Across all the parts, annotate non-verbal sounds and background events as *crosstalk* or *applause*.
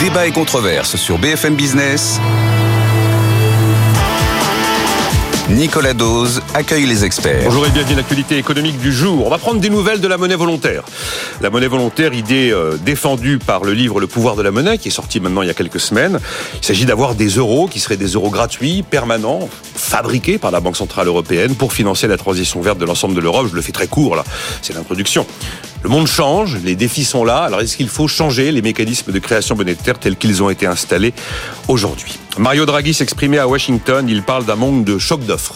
Débat et controverse sur BFM Business. Nicolas Dose accueille les experts. Bonjour et bienvenue à l'actualité économique du jour. On va prendre des nouvelles de la monnaie volontaire. La monnaie volontaire, idée euh, défendue par le livre Le pouvoir de la monnaie, qui est sorti maintenant il y a quelques semaines. Il s'agit d'avoir des euros qui seraient des euros gratuits, permanents, fabriqués par la Banque Centrale Européenne pour financer la transition verte de l'ensemble de l'Europe. Je le fais très court là, c'est l'introduction. Le monde change, les défis sont là, alors est-ce qu'il faut changer les mécanismes de création monétaire tels qu'ils ont été installés aujourd'hui? Mario Draghi s'exprimait à Washington, il parle d'un monde de choc d'offres.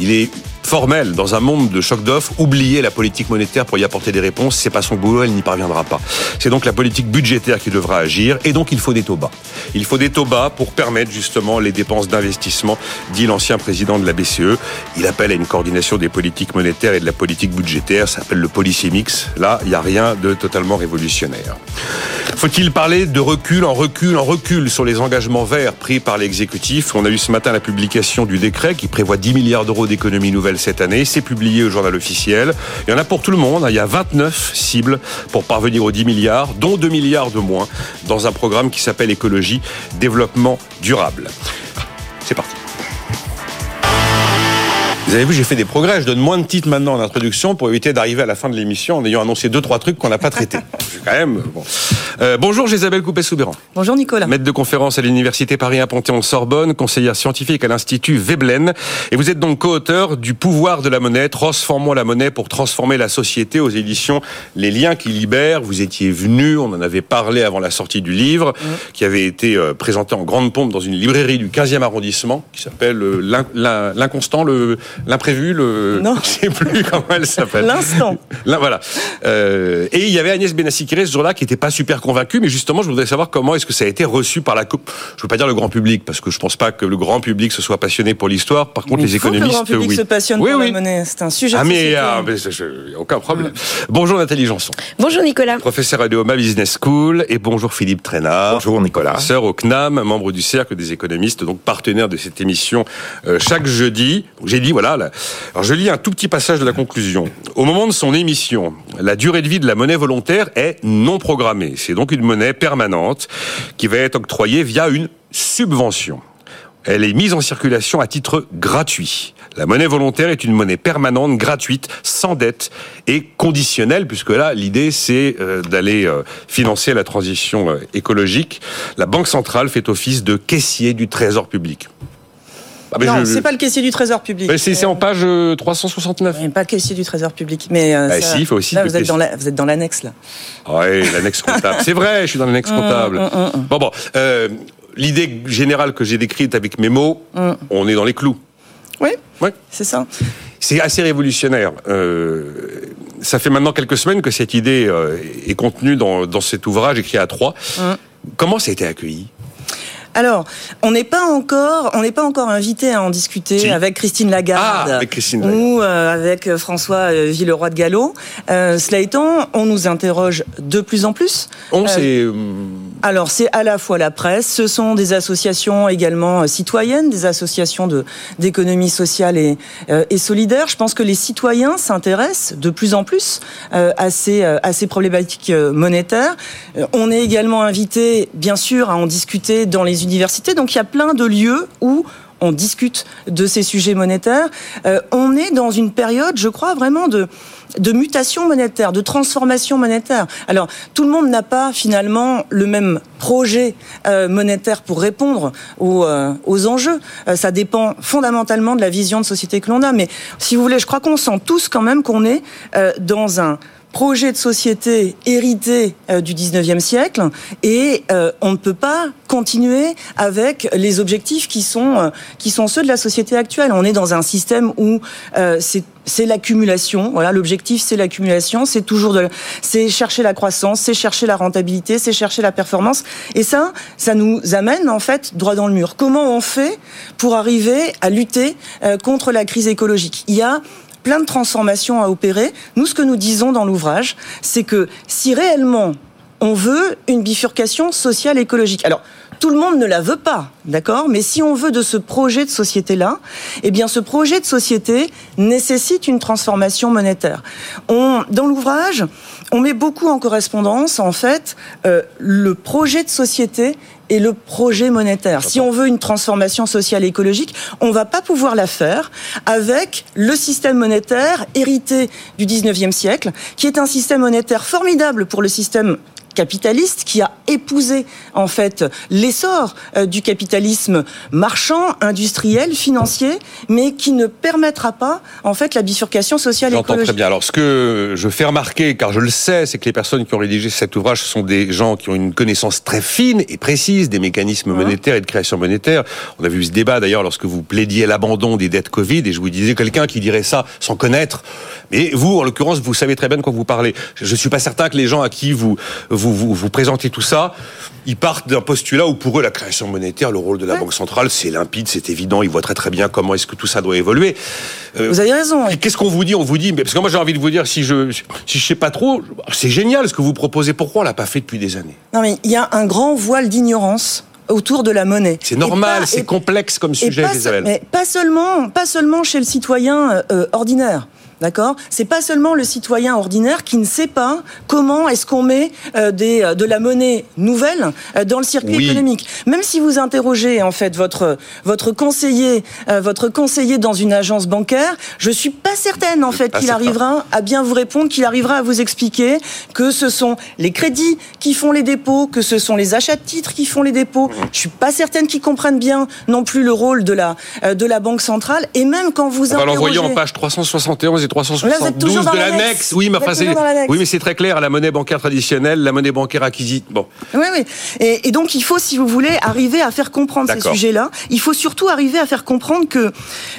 Il est formel dans un monde de choc d'offres, oublier la politique monétaire pour y apporter des réponses, c'est pas son boulot, elle n'y parviendra pas. C'est donc la politique budgétaire qui devra agir et donc il faut des taux bas. Il faut des taux bas pour permettre justement les dépenses d'investissement, dit l'ancien président de la BCE. Il appelle à une coordination des politiques monétaires et de la politique budgétaire, ça s'appelle le policy mix. Là, il n'y a rien de totalement révolutionnaire. Faut-il parler de recul en recul en recul sur les engagements verts pris par l'exécutif? On a eu ce matin la publication du décret qui prévoit 10 milliards d'euros d'économies nouvelles cette année. C'est publié au journal officiel. Il y en a pour tout le monde. Il y a 29 cibles pour parvenir aux 10 milliards, dont 2 milliards de moins dans un programme qui s'appelle écologie, développement durable. C'est parti. Vous avez vu, j'ai fait des progrès. Je donne moins de titres maintenant en introduction pour éviter d'arriver à la fin de l'émission en ayant annoncé deux trois trucs qu'on n'a pas traités. *laughs* quand même. Bon. Euh, bonjour Isabelle Coupé-Soubéran. Bonjour Nicolas. Maître de conférence à l'Université Paris 1 Panthéon-Sorbonne, conseillère scientifique à l'Institut Veblen. Et vous êtes donc co-auteur du Pouvoir de la monnaie, transformons la monnaie pour transformer la société aux éditions Les liens qui libèrent. Vous étiez venu, on en avait parlé avant la sortie du livre, mmh. qui avait été euh, présenté en grande pompe dans une librairie du 15e arrondissement, qui s'appelle euh, L'inconstant, l'imprévu, le. Non. *laughs* Je sais plus comment elle s'appelle. L'instant. Là, voilà. Euh, et il y avait Agnès Benassikiré ce jour-là qui n'était pas super convaincue, mais justement, je voudrais savoir comment est-ce que ça a été reçu par la coupe. Je veux pas dire le grand public, parce que je pense pas que le grand public se soit passionné pour l'histoire. Par contre, les économistes, que le grand public oui. se passionne oui, pour oui. la monnaie. C'est un sujet. Ah mais, ah, mais je- aucun problème. Bonjour Nathalie Janson, Bonjour Nicolas. professeur à l'EOMA Business School, et bonjour Philippe Trainard. Bonjour Nicolas. Professeur au CNAM, membre du cercle des économistes, donc partenaire de cette émission euh, chaque jeudi. J'ai dit voilà. Là. Alors je lis un tout petit passage de la conclusion. Au moment de son émission, la durée de vie de la monnaie volontaire est non programmée. C'est donc une monnaie permanente qui va être octroyée via une subvention. Elle est mise en circulation à titre gratuit. La monnaie volontaire est une monnaie permanente, gratuite, sans dette et conditionnelle, puisque là, l'idée, c'est euh, d'aller euh, financer la transition euh, écologique. La Banque centrale fait office de caissier du trésor public. Ah, mais non, je- c'est pas le caissier du Trésor public. mais c'est en page euh, 369. Oui, pas le caissier du Trésor public, mais euh, Bah, ça- si, il faut aussi Là, vous êtes dans la, vous êtes dans l'annexe là. Ouais, l'annexe comptable. C'est vrai, je suis dans l'annexe *laughs* comptable. Bon, bon. euh, L'idée générale que j'ai décrite avec mes mots, on est dans les clous. Oui, Ouais. c'est ça. C'est assez révolutionnaire. Euh, ça fait maintenant quelques semaines que cette idée euh, est contenue dans, dans cet ouvrage écrit à trois. Comment ça a été accueilli? Alors, on n'est pas encore, on n'est pas encore invité à en discuter Si. avec Christine Lagarde Ah, avec Christine Lagarde. ou euh, avec euh, François euh, Villeroy de Gallo. Euh, cela étant, on nous interroge de plus en plus. On c'est Alors, c'est à la fois la presse, ce sont des associations également euh, citoyennes, des associations d'économie sociale et, euh, et solidaire. Je pense que les citoyens s'intéressent de plus en plus euh, à ces à ces problématiques monétaires. On est également invité, bien sûr, à en discuter dans les universités. Donc, il y a plein de lieux où on discute de ces sujets monétaires. Euh, on est dans une période, je crois, vraiment de de mutation monétaire, de transformation monétaire. Alors, tout le monde n'a pas finalement le même projet euh, monétaire pour répondre aux, euh, aux enjeux. Euh, ça dépend fondamentalement de la vision de société que l'on a. Mais si vous voulez, je crois qu'on sent tous quand même qu'on est euh, dans un projet de société hérité euh, du 19e siècle et euh, on ne peut pas continuer avec les objectifs qui sont euh, qui sont ceux de la société actuelle. On est dans un système où c'est c'est l'accumulation. Voilà, l'objectif c'est l'accumulation, c'est toujours de, c'est chercher la croissance, c'est chercher la rentabilité, c'est chercher la performance. Et ça, ça nous amène en fait droit dans le mur. Comment on fait pour arriver à lutter contre la crise écologique? Il y a plein de transformations à opérer. Nous, ce que nous disons dans l'ouvrage, c'est que si réellement on veut une bifurcation sociale écologique. Alors, tout le monde ne la veut pas, d'accord? Mais si on veut de ce projet de société-là, eh bien, ce projet de société nécessite une transformation monétaire. On, dans l'ouvrage, on met beaucoup en correspondance, en fait, euh, le projet de société et le projet monétaire. Si on veut une transformation sociale et écologique, on va pas pouvoir la faire avec le système monétaire hérité du 19e siècle, qui est un système monétaire formidable pour le système capitaliste qui a épousé en fait l'essor euh, du capitalisme marchand, industriel, financier, mais qui ne permettra pas en fait la bifurcation sociale et écologique. très bien. Alors ce que je fais remarquer, car je le sais, c'est que les personnes qui ont rédigé cet ouvrage sont des gens qui ont une connaissance très fine et précise des mécanismes hein monétaires et de création monétaire. On a vu ce débat d'ailleurs lorsque vous plaidiez l'abandon des dettes Covid et je vous disais quelqu'un qui dirait ça sans connaître. Mais vous, en l'occurrence, vous savez très bien de quoi vous parlez. Je ne suis pas certain que les gens à qui vous, vous vous, vous, présentez tout ça, ils partent d'un postulat où pour eux la création monétaire, le rôle de la banque centrale, c'est limpide, c'est évident, ils voient très très bien comment est-ce que tout ça doit évoluer. Euh, vous avez raison. Qu'est-ce qu'on vous dit? On vous dit, mais parce que moi j'ai envie de vous dire, si je si je sais pas trop, c'est génial ce que vous proposez. Pourquoi on l'a pas fait depuis des années? Non mais il y a un grand voile d'ignorance autour de la monnaie. C'est normal, c'est complexe comme sujet, Isabelle. Mais pas seulement, pas seulement chez le citoyen euh, ordinaire. D'accord? C'est pas seulement le citoyen ordinaire qui ne sait pas comment est-ce qu'on met euh, des, euh, de la monnaie nouvelle euh, dans le circuit économique. Même si vous interrogez en fait votre votre conseiller votre conseiller dans une agence bancaire, je suis pas certaine en fait qu'il arrivera à bien vous répondre, qu'il arrivera à vous expliquer que ce sont les crédits qui font les dépôts, que ce sont les achats de titres qui font les dépôts. Je suis pas certaine qu'ils comprennent bien non plus le rôle de la de la banque centrale. Et même quand vous On va l'envoyer en page 371 372 de l'annexe. Oui, mais oui, mais c'est très clair. La monnaie bancaire traditionnelle, la monnaie bancaire acquise. Bon. Oui, oui. Et, donc, il faut, si vous voulez, arriver à faire comprendre ces sujets-là. Il faut surtout arriver à faire comprendre que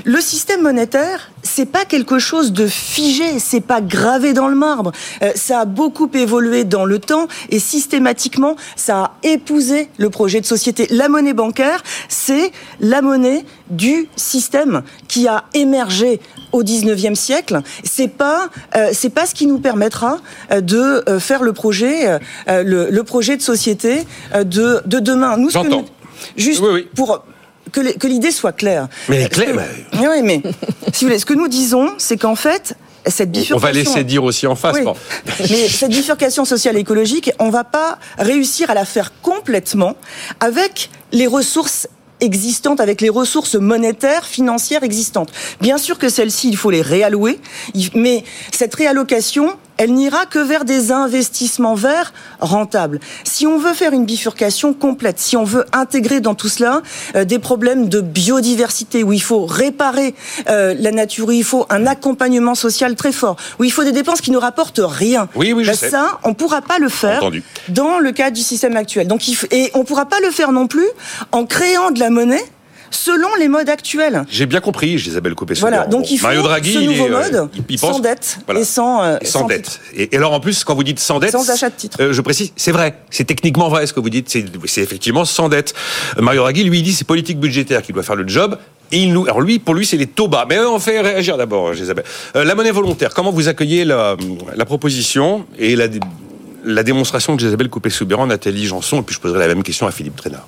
le système monétaire, c'est pas quelque chose de figé, c'est pas gravé dans le marbre. Euh, ça a beaucoup évolué dans le temps et systématiquement, ça a épousé le projet de société. La monnaie bancaire, c'est la monnaie du système qui a émergé au 19e siècle. C'est pas euh, c'est pas ce qui nous permettra euh, de faire le projet le, projet de société de de demain. Nous, J'entends. juste pour que l'idée soit claire. Mais claire. Oui, mais si vous voulez, ce que nous disons, c'est qu'en fait, cette bifurcation. On va laisser dire aussi en face. *laughs* Mais cette bifurcation sociale et écologique, on va pas réussir à la faire complètement avec les ressources existantes, avec les ressources monétaires, financières existantes. Bien sûr que celles-ci, il faut les réallouer, mais cette réallocation, elle n'ira que vers des investissements verts rentables. Si on veut faire une bifurcation complète, si on veut intégrer dans tout cela euh, des problèmes de biodiversité, où il faut réparer euh, la nature, où il faut un accompagnement social très fort, où il faut des dépenses qui ne rapportent rien, oui, oui, je ben ça, on ne pourra pas le faire dans le cadre du système actuel. Donc, il et on ne pourra pas le faire non plus en créant de la monnaie selon les modes actuels. J'ai bien compris, Isabelle Copé. Voilà, donc il faut Mario Draghi, ce nouveau euh, mode, sans dette et sans, euh, sans, dette. Et, alors en plus, quand vous dites sans dette, sans achat de titre. Euh, je précise, c'est vrai, c'est techniquement vrai ce que vous dites, c'est effectivement sans dette. Mario Draghi, lui, il dit c'est politique budgétaire qui doit faire le job. Et il nous, alors lui, pour lui, c'est les taux bas. Mais on fait réagir d'abord, Isabelle. la monnaie volontaire. Comment vous accueillez la, la proposition et la, la démonstration de Isabelle Coupé-Soubéran, Nathalie Janson, et puis je poserai la même question à Philippe Trénard.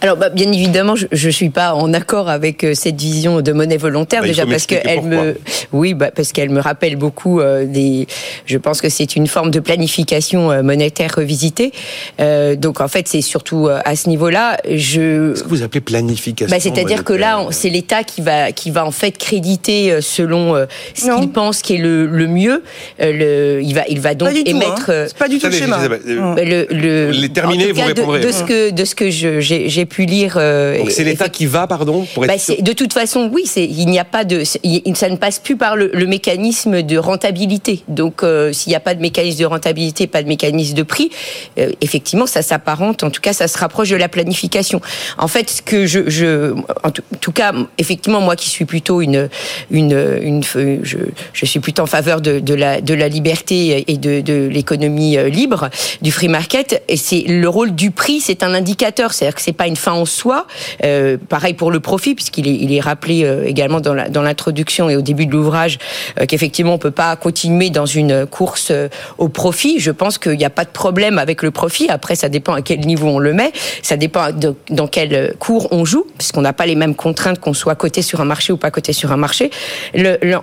Alors, bah, bien évidemment, je ne suis pas en accord avec euh, cette vision de monnaie volontaire, bah, déjà parce qu'elle me, oui, bah, parce qu'elle me rappelle beaucoup euh, des. Je pense que c'est une forme de planification euh, monétaire revisitée. Euh, donc, en fait, c'est surtout à ce niveau-là. Je. Ce que vous appelez planification. Bah, C'est-à-dire que là, c'est l'État qui va qui va en fait créditer selon ce qu'il pense qui est le, le mieux. le, il va il va donc émettre. Hein. C'est pas du tout le schéma. Le, le, les terminer, vous répondrez. De, de ce que de ce que j'ai j'ai pu lire. Euh, Donc c'est l'État qui va, pardon pour bah, De toute façon, oui, il n'y a pas de, ça ne passe plus par le, mécanisme de rentabilité. Donc euh, s'il n'y a pas de mécanisme de rentabilité, pas de mécanisme de prix, euh, effectivement, ça s'apparente. En tout cas, ça se rapproche de la planification. En fait, ce que je, je en tout cas, effectivement, moi qui suis plutôt une, une, une je, je suis plutôt en faveur de, de la, de la liberté et de, de l'économie libre, du free market. Et c'est le rôle du prix, c'est un indicateur. C'est-à-dire que c'est une fin en soi. Euh, pareil pour le profit, puisqu'il est, rappelé euh, également dans l'introduction et au début de l'ouvrage euh, qu'effectivement on peut pas continuer dans une course au profit. Je pense qu'il n'y a pas de problème avec le profit. Après, ça dépend à quel niveau on le met, ça dépend dans quel cours on joue, puisqu'on n'a pas les mêmes contraintes qu'on soit coté sur un marché ou pas coté sur un marché.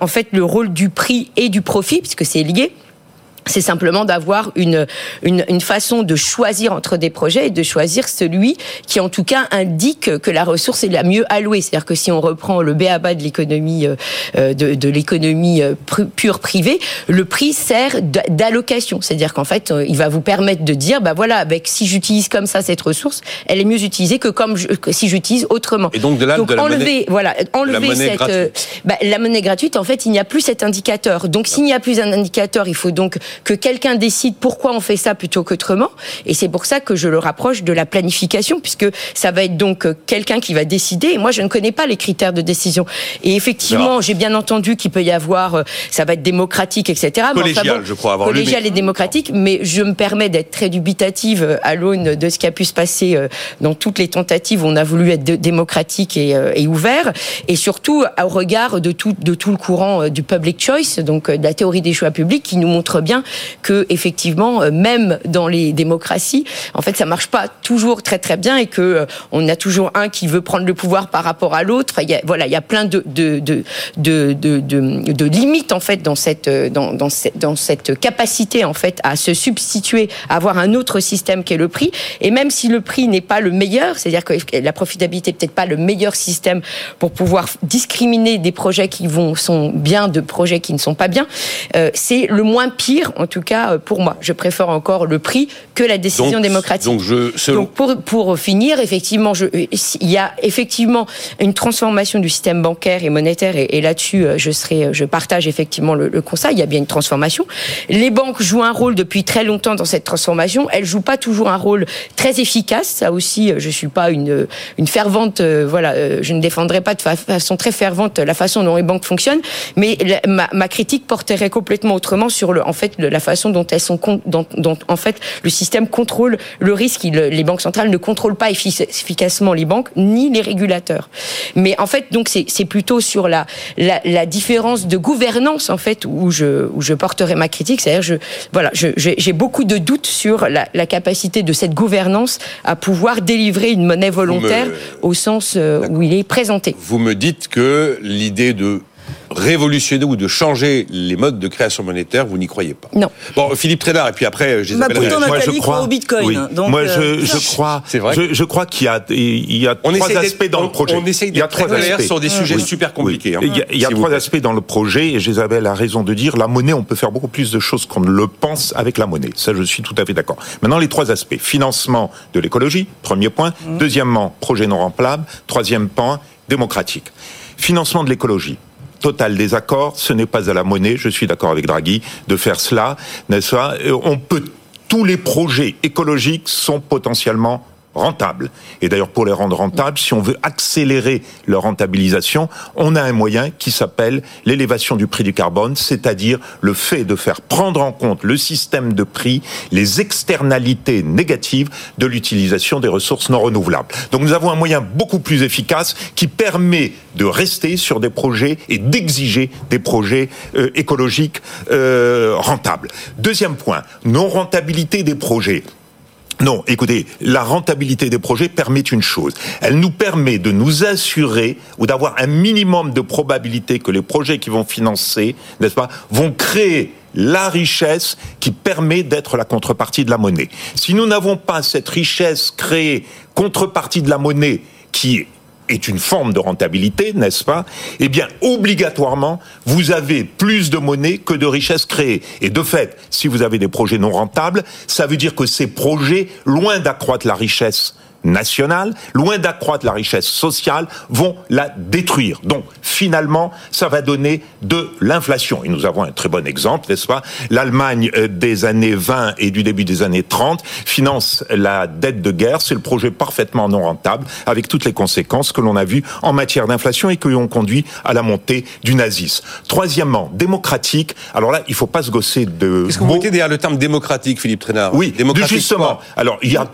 En fait, le rôle du prix et du profit, puisque c'est lié, c'est simplement d'avoir une, une, une, façon de choisir entre des projets et de choisir celui qui, en tout cas, indique que la ressource est la mieux allouée. C'est-à-dire que si on reprend le BABA de l'économie euh, euh, de, de l'économie euh, pure privée, le prix sert d'allocation. C'est-à-dire qu'en fait, il va vous permettre de dire, bah voilà, avec si j'utilise comme ça cette ressource, elle est mieux utilisée que comme que si j'utilise autrement. Et donc de là, donc de la enlever, monnaie, voilà, enlever la monnaie cette, gratuite. bah, la monnaie gratuite. En fait, il n'y a plus cet indicateur. Donc s'il n'y a plus un indicateur, il faut donc que quelqu'un décide pourquoi on fait ça plutôt qu'autrement. Et c'est pour ça que je le rapproche de la planification, puisque ça va être donc euh, quelqu'un qui va décider. Et moi, je ne connais pas les critères de décision. Et effectivement, j'ai bien entendu qu'il peut y avoir, euh, ça va être démocratique, etc. Collégial, mais enfin bon, je crois avoir collégial et démocratique. Mais je me permets d'être très dubitative euh, à l'aune de ce qui a pu se passer dans toutes les tentatives où on a voulu être démocratique et, et ouvert, et surtout au regard de tout, de tout le courant du public choice, donc de la théorie des choix publics, qui nous montre bien que effectivement, euh, même dans les démocraties, en fait, ça marche pas toujours très très bien et que euh, on a toujours un qui veut prendre le pouvoir par rapport à l'autre. Il y a, voilà, il y a plein de de de de, de, limites en fait dans cette euh, dans, dans cette dans cette capacité en fait à se substituer, à avoir un autre système qui est le prix. Et même si le prix n'est pas le meilleur, c'est-à-dire que la profitabilité peut-être pas le meilleur système pour pouvoir discriminer des projets qui vont sont bien de projets qui ne sont pas bien, c'est le moins pire en tout cas euh, pour moi. Je préfère encore le prix que la décision Donc, démocratique. donc je, selon, Donc pour, pour finir, effectivement, je, il y a effectivement une transformation du système bancaire et monétaire, et, et là-dessus, euh, je serai, je partage effectivement le, le constat. Il y a bien une transformation. Les banques jouent un rôle depuis très longtemps dans cette transformation. Elles jouent pas toujours un rôle très efficace. Ça aussi, euh, je suis pas une une fervente, euh, voilà, euh, je ne défendrai pas de fa- façon très fervente la façon dont les banques fonctionnent, mais la- ma, ma critique porterait complètement autrement sur le, en fait, le- la façon dont elles sont, con- dont, dont, en fait, le système contrôle le risque. Il- les banques centrales ne contrôlent pas effi- efficacement les banques ni les régulateurs. Mais en fait, donc c'est plutôt sur la, la, la différence de gouvernance en fait où je où je porterai ma critique. C'est-à-dire, je voilà, j'ai beaucoup de doutes sur la, la capacité de cette gouvernance à pouvoir délivrer une monnaie volontaire au sens euh, où il est présenté. vous me dites que l'idée de révolutionner ou de changer les modes de création monétaire, vous n'y croyez pas. Non. Bon, Philippe Trédard, et puis après, je les Bah, appellerai. pourtant, Moi, je crois au Bitcoin, oui. donc, Moi, euh, je, je *laughs* crois. C'est vrai. Je, je crois qu'il y a, il y a On trois aspects dans on- le projet. on essaye il y a d'être très trois clair aspects. sur des sujets Oui. super compliqués, hein. Il y a, il y a S'il vous trois aspects dans le projet, et Isabelle a raison de dire, la monnaie, on peut faire beaucoup plus de choses qu'on ne le pense avec la monnaie. Ça, je suis tout à fait d'accord. Maintenant, les trois aspects. Financement de l'écologie, premier point. Deuxièmement, projet non remplable. Troisième point, démocratique. Financement de l'écologie. Total désaccord, ce n'est pas à la monnaie, je suis d'accord avec Draghi, de faire cela, n'est-ce pas? Euh, On peut, tous les projets écologiques sont potentiellement rentables. Et d'ailleurs, pour les rendre rentables, si on veut accélérer leur rentabilisation, on a un moyen qui s'appelle l'élévation du prix du carbone, c'est-à-dire le fait de faire prendre en compte le système de prix, les externalités négatives de l'utilisation des ressources non renouvelables. Donc nous avons un moyen beaucoup plus efficace qui permet de rester sur des projets et d'exiger des projets euh, écologiques euh, rentables. Deuxième point, non-rentabilité des projets. Non, écoutez, la rentabilité des projets permet une chose. Elle nous permet de nous assurer ou d'avoir un minimum de probabilité que les projets qui vont financer, n'est-ce pas, vont créer la richesse qui permet d'être la contrepartie de la monnaie. Si nous n'avons pas cette richesse créée, contrepartie de la monnaie, qui est une forme de rentabilité, n'est-ce pas? Eh bien, obligatoirement, vous avez plus de monnaie que de richesse créée. Et de fait, si vous avez des projets non rentables, ça veut dire que ces projets, loin d'accroître la richesse nationale, loin d'accroître la richesse sociale, vont la détruire. Donc, finalement, ça va donner de l'inflation. Et nous avons un très bon exemple, n'est-ce pas? L'Allemagne euh, des années 20 et du début des années 30 finance la dette de guerre. C'est le projet parfaitement non rentable, avec toutes les conséquences que l'on a vues en matière d'inflation et qui ont conduit à la montée du nazisme. Troisièmement, démocratique. Alors là, il faut pas se gosser de Qu'est-ce que vous mettez derrière le terme démocratique, Philippe Trénard Oui, démocratique justement. Alors, il y a,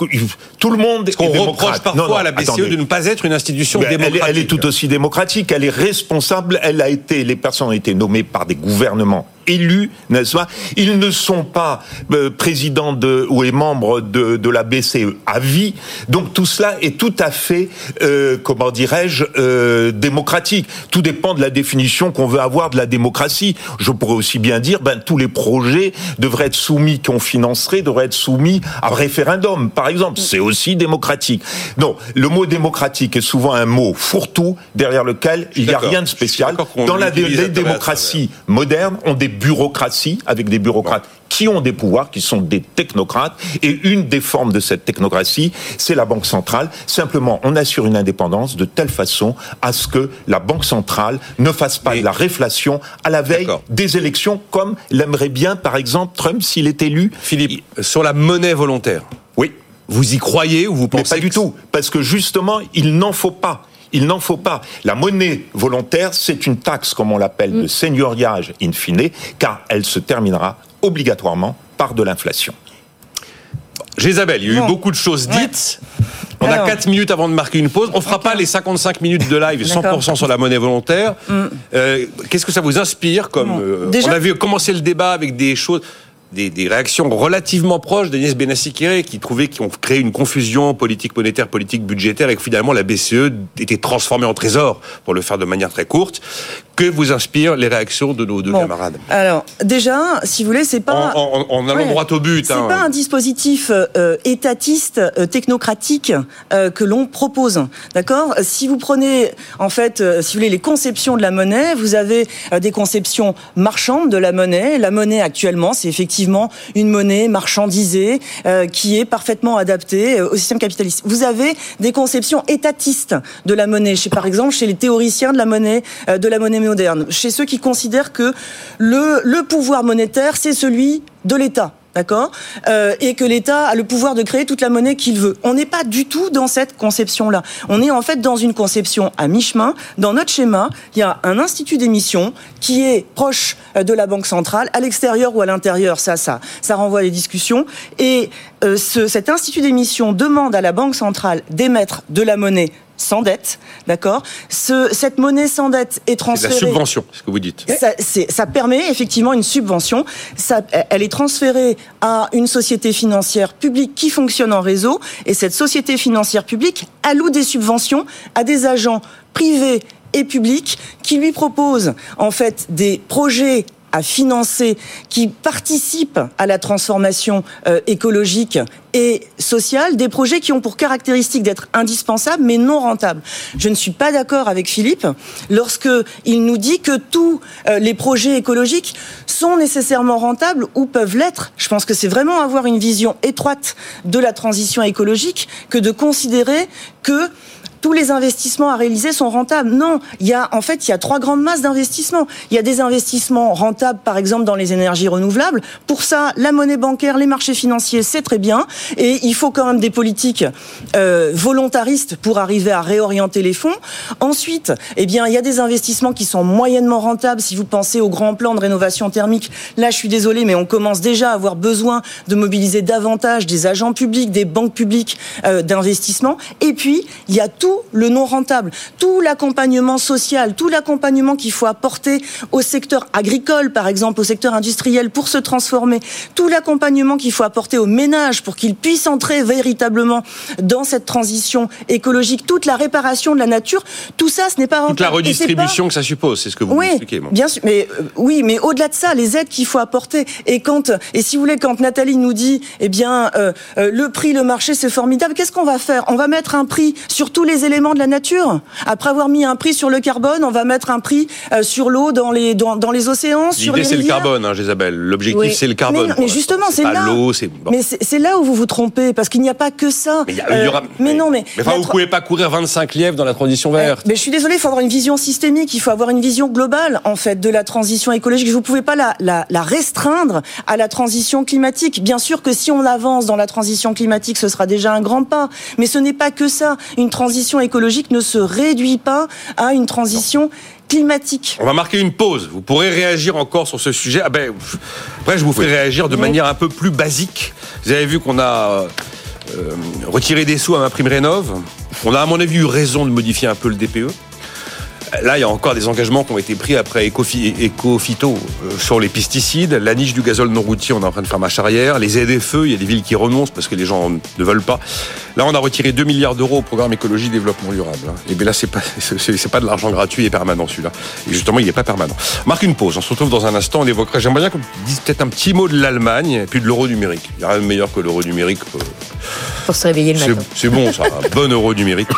tout le monde est reproche parfois à la BCE de ne pas être une institution démocratique. Elle, elle est tout aussi démocratique. Elle est responsable. Elle a été, les personnes ont été nommées par des gouvernements élus, n'est-ce pas Ils ne sont pas euh, présidents de ou membres de, de la BCE à vie. Donc tout cela est tout à fait, euh, comment dirais-je, euh, démocratique. Tout dépend de la définition qu'on veut avoir de la démocratie. Je pourrais aussi bien dire, ben tous les projets devraient être soumis, qu'on financerait, devraient être soumis à référendum, par exemple. C'est aussi démocratique. Non, le mot démocratique est souvent un mot fourre-tout derrière lequel il n'y a rien de spécial. Dans la les démocraties modernes, on des bureaucratie, avec des bureaucrates qui ont des pouvoirs, qui sont des technocrates. Et une des formes de cette technocratie, c'est la Banque centrale. Simplement, on assure une indépendance de telle façon à ce que la Banque centrale ne fasse pas de la réflation à la veille des élections, comme l'aimerait bien, par exemple, Trump s'il est élu. Philippe, sur la monnaie volontaire. Oui. Vous y croyez ou vous pensez Mais pas du tout, parce que justement, il n'en faut pas. Il n'en faut pas. La monnaie volontaire, c'est une taxe, comme on l'appelle, de mm. seigneuriage in fine, car elle se terminera obligatoirement par de l'inflation. Isabelle, il y a eu beaucoup de choses dites. On a 4 minutes avant de marquer une pause. On ne fera pas les 55 minutes de live 100% sur la monnaie volontaire. Mm. Euh, qu'est-ce que ça vous inspire comme euh, On a vu commencer le débat avec des choses des, réactions relativement proches d'Agnès Benassi-Kéré, qui trouvait qu'on créait une confusion politique monétaire, politique budgétaire, et que finalement la BCE était transformée en trésor, pour le faire de manière très courte. Que vous inspirent les réactions de nos deux camarades? Alors, déjà, si vous voulez, c'est pas... En, allant droit au but. C'est hein. pas un dispositif euh, étatiste, euh, technocratique euh, que l'on propose. D'accord? Si vous prenez, en fait, si vous voulez, les conceptions de la monnaie, vous avez des conceptions marchandes de la monnaie. La monnaie, actuellement, c'est effectivement une monnaie marchandisée qui est parfaitement adaptée au système capitaliste. Vous avez des conceptions étatistes de la monnaie. Par exemple, chez les théoriciens de la monnaie, de la monnaie moderne, chez ceux qui considèrent que le pouvoir monétaire, c'est celui de l'État d'accord? Euh, Et que l'État a le pouvoir de créer toute la monnaie qu'il veut. On n'est pas du tout dans cette conception-là. On est en fait dans une conception à mi-chemin. Dans notre schéma, il y a un institut d'émission qui est proche euh, de la Banque centrale, à l'extérieur ou à l'intérieur, ça, ça, ça renvoie à des discussions. Et euh, ce, cet institut d'émission demande à la Banque centrale d'émettre de la monnaie sans dette, d'accord? Ce, Cette monnaie sans dette est transférée. C'est la subvention, ce que vous dites. Ça, ça, permet effectivement une subvention. Ça, elle est transférée à une société financière publique qui fonctionne en réseau, et cette société financière publique alloue des subventions à des agents privés et publics qui lui proposent en fait des projets à financer, qui participent à la transformation euh, écologique et sociale, des projets qui ont pour caractéristique d'être indispensables mais non rentables. Je ne suis pas d'accord avec Philippe lorsque il nous dit que tous euh, les projets écologiques sont nécessairement rentables ou peuvent l'être. Je pense que c'est vraiment avoir une vision étroite de la transition écologique que de considérer que tous les investissements à réaliser sont rentables. Non, il y a en fait il y a trois grandes masses d'investissements. Il y a des investissements rentables, par exemple dans les énergies renouvelables. Pour ça, la monnaie bancaire, les marchés financiers, c'est très bien, et il faut quand même des politiques euh, volontaristes pour arriver à réorienter les fonds. Ensuite, eh bien, il y a des investissements qui sont moyennement rentables. Si vous pensez au grand plan de rénovation thermique, là, je suis désolé, mais on commence déjà à avoir besoin de mobiliser davantage des agents publics, des banques publiques euh, d'investissement. Et puis, il y a tout le non rentable, tout l'accompagnement social, tout l'accompagnement qu'il faut apporter au secteur agricole, par exemple, au secteur industriel pour se transformer, tout l'accompagnement qu'il faut apporter aux ménages pour qu'ils puissent entrer véritablement dans cette transition écologique, toute la réparation de la nature, tout ça, ce n'est pas rentable. Toute la redistribution que ça suppose, c'est ce que vous oui, expliquez. Bien sûr, mais euh, oui, mais au-delà de ça, les aides qu'il faut apporter. Et quand, et si vous voulez, quand Nathalie nous dit, eh bien, euh, euh, le prix, le marché, c'est formidable. Qu'est-ce qu'on va faire? On va mettre un prix sur tous les éléments de la nature. Après avoir mis un prix sur le carbone, on va mettre un prix euh, sur l'eau dans les, dans, dans les océans, sur les c'est le carbone, hein, Isabelle. L'objectif, c'est le carbone. Mais, justement, c'est là. Mais c'est là où vous vous trompez, parce qu'il n'y a pas que ça. Mais, euh, mais, non, mais. Mais enfin, vous pouvez pas courir 25 lièvres dans la transition verte. Mais je suis désolé, il faut avoir une vision systémique, il faut avoir une vision globale, en fait, de la transition écologique. Vous pouvez pas la, la, la restreindre à la transition climatique. Bien sûr que si on avance dans la transition climatique, ce sera déjà un grand pas. Mais ce n'est pas que ça. Une transition écologique ne se réduit pas à une transition climatique. On va marquer une pause. Vous pourrez réagir encore sur ce sujet. Ah ben, après, je vous ferai réagir de manière un peu plus basique. Vous avez vu qu'on a retirer des sous à ma prime rénov. On a à mon avis eu raison de modifier un peu le DPE. Là, il y a encore des engagements qui ont été pris après Ecofito euh, sur les pesticides. La niche du gazole non routier, on est en train de faire marche arrière. Les aides feux, il y a des villes qui renoncent parce que les gens ne veulent pas. Là, on a retiré 2 milliards d'euros au programme écologie développement durable. Hein. Et bien là, c'est pas, *laughs* c'est pas de l'argent gratuit et permanent celui-là. Et justement, il n'est pas permanent. marque une pause. On se retrouve dans un instant. On évoquera. J'aimerais bien qu'on dise peut-être un petit mot de l'Allemagne et puis de l'euro numérique. Il n'y a rien de meilleur que l'euro numérique. Euh, Pour se réveiller le matin. C'est bon, ça. Un *laughs* bon euro numérique.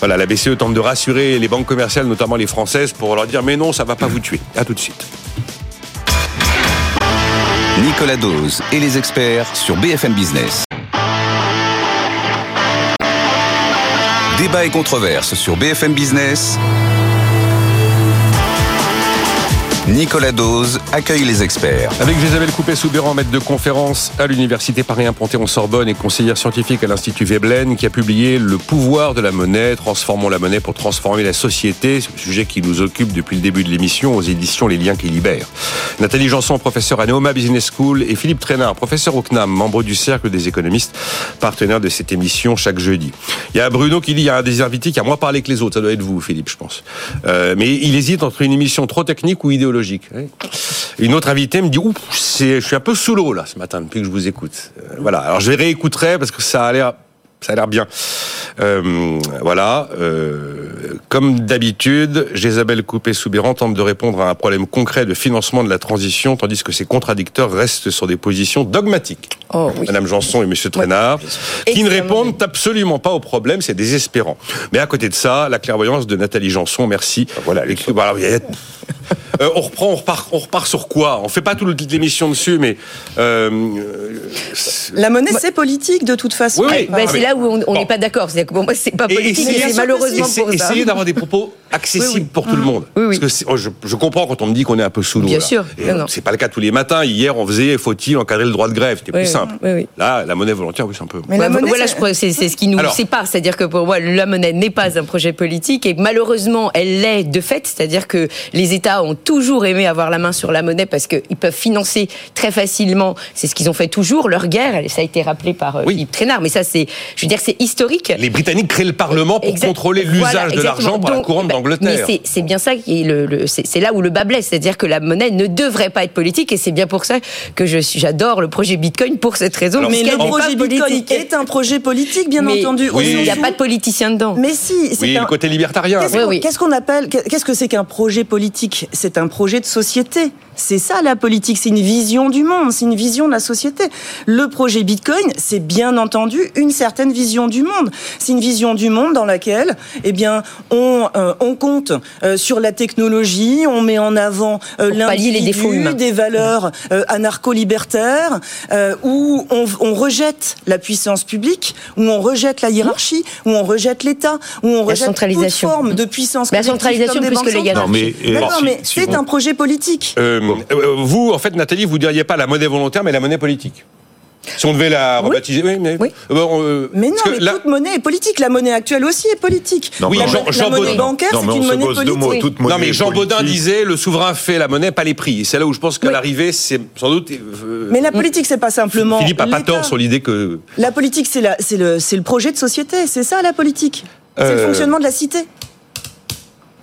Voilà, la BCE tente de rassurer les banques commerciales, notamment les françaises, pour leur dire mais non, ça va pas vous tuer. À tout de suite. Nicolas Dose et les experts sur BFM Business. Débat et controverse sur BFM Business. Nicolas Dose accueille les experts. Avec Isabelle Coupé-Soubéran, maître de conférence à l'Université Paris-Panthéon-Sorbonne et conseillère scientifique à l'Institut Veblen, qui a publié Le pouvoir de la monnaie, transformons la monnaie pour transformer la société, sujet qui nous occupe depuis le début de l'émission aux éditions Les Liens qui libèrent. Nathalie Janson, professeure à Neoma Business School, et Philippe Trainard, professeur au CNAM, membre du Cercle des économistes, partenaire de cette émission chaque jeudi. Il y a Bruno qui dit, il y a un des invités qui a moins parlé que les autres, ça doit être vous, Philippe, je pense. Euh, mais il hésite entre une émission trop technique ou idéologique une autre invitée me dit Ouh, je suis un peu sous l'eau là ce matin depuis que je vous écoute. Euh, voilà. Alors je réécouterai parce que ça a l'air ça a l'air bien. Euh, voilà. Euh, comme d'habitude, Isabelle Coupé-Soubéran tente de répondre à un problème concret de financement de la transition, tandis que ses contradicteurs restent sur des positions dogmatiques. Oh, Madame Janson et Monsieur Trainard, qui ne répondent absolument pas au problème, c'est désespérant. Mais à côté de ça, la clairvoyance de Nathalie Janson, merci. Voilà. voilà euh, on reprend, on repart, on repart sur quoi? On fait pas toute l'émission dessus, mais euh, la monnaie c'est politique de toute façon. Oui, bah, c'est là où on n'est pas d'accord. C'est-à-dire que pour moi c'est pas politique, c'est malheureusement pour ça. Essayez d'avoir des propos accessibles pour tout le monde. Parce que oh, je, comprends quand on me dit qu'on est un peu sous l'eau. Bien sûr. C'est pas le cas tous les matins. Hier, on faisait faut-il encadrer le droit de grève? C'était plus simple. Là, la monnaie volontaire, oui, c'est un peu. Mais voilà, c'est ce qui nous sépare. C'est-à-dire que pour moi, la monnaie n'est pas un projet politique et malheureusement, elle l'est de fait. C'est-à-dire que les États ont toujours aimé avoir la main sur la monnaie parce qu'ils peuvent financer très facilement. C'est ce qu'ils ont fait toujours leur guerre. Ça a été rappelé par euh, Philippe Trainard, mais ça, c'est, je veux dire, c'est historique. Les Britanniques créent le Parlement pour contrôler l'usage de l'argent par la couronne bah, d'Angleterre. Mais c'est bien ça qui est le, c'est là où le bas blesse, c'est-à-dire que la monnaie ne devrait pas être politique, et c'est bien pour ça que je j'adore le projet Bitcoin pour cette raison. mais le projet Bitcoin est un projet politique, bien entendu. Il n'y a pas de politicien dedans. Mais si. Oui, le côté libertarien. Qu'est-ce qu'on appelle Qu'est-ce que c'est qu'un projet politique? C'est un projet de société. C'est ça la politique, c'est une vision du monde, c'est une vision de la société. Le projet Bitcoin, c'est bien entendu une certaine vision du monde. C'est une vision du monde dans laquelle, eh bien, on, euh, on compte euh, sur la technologie, on met en avant euh, l'individu, des valeurs euh, anarcho-libertaires, où on, on, rejette la puissance publique, où on rejette la hiérarchie, où on rejette l'État, où on rejette toute forme de puissance. La centralisation plus que les Non, mais, mais c'est un projet politique. Euh, vous, en fait, Nathalie, vous diriez pas la monnaie volontaire, mais la monnaie politique. Si on devait la rebaptiser, oui, mais, oui. Euh, euh, mais non, mais toute monnaie est politique. La monnaie actuelle aussi est politique. Non, oui, la, Jean, Jean monnaie bancaire, c'est une monnaie politique. Mots, non, mais Jean Baudin disait le souverain fait la monnaie, pas les prix. C'est là où je pense qu'à l'arrivée, c'est sans doute. mais la politique, c'est pas simplement. Philippe a pas tort sur l'idée que. La politique, c'est le, le projet de société. C'est ça la politique. C'est le fonctionnement de la cité.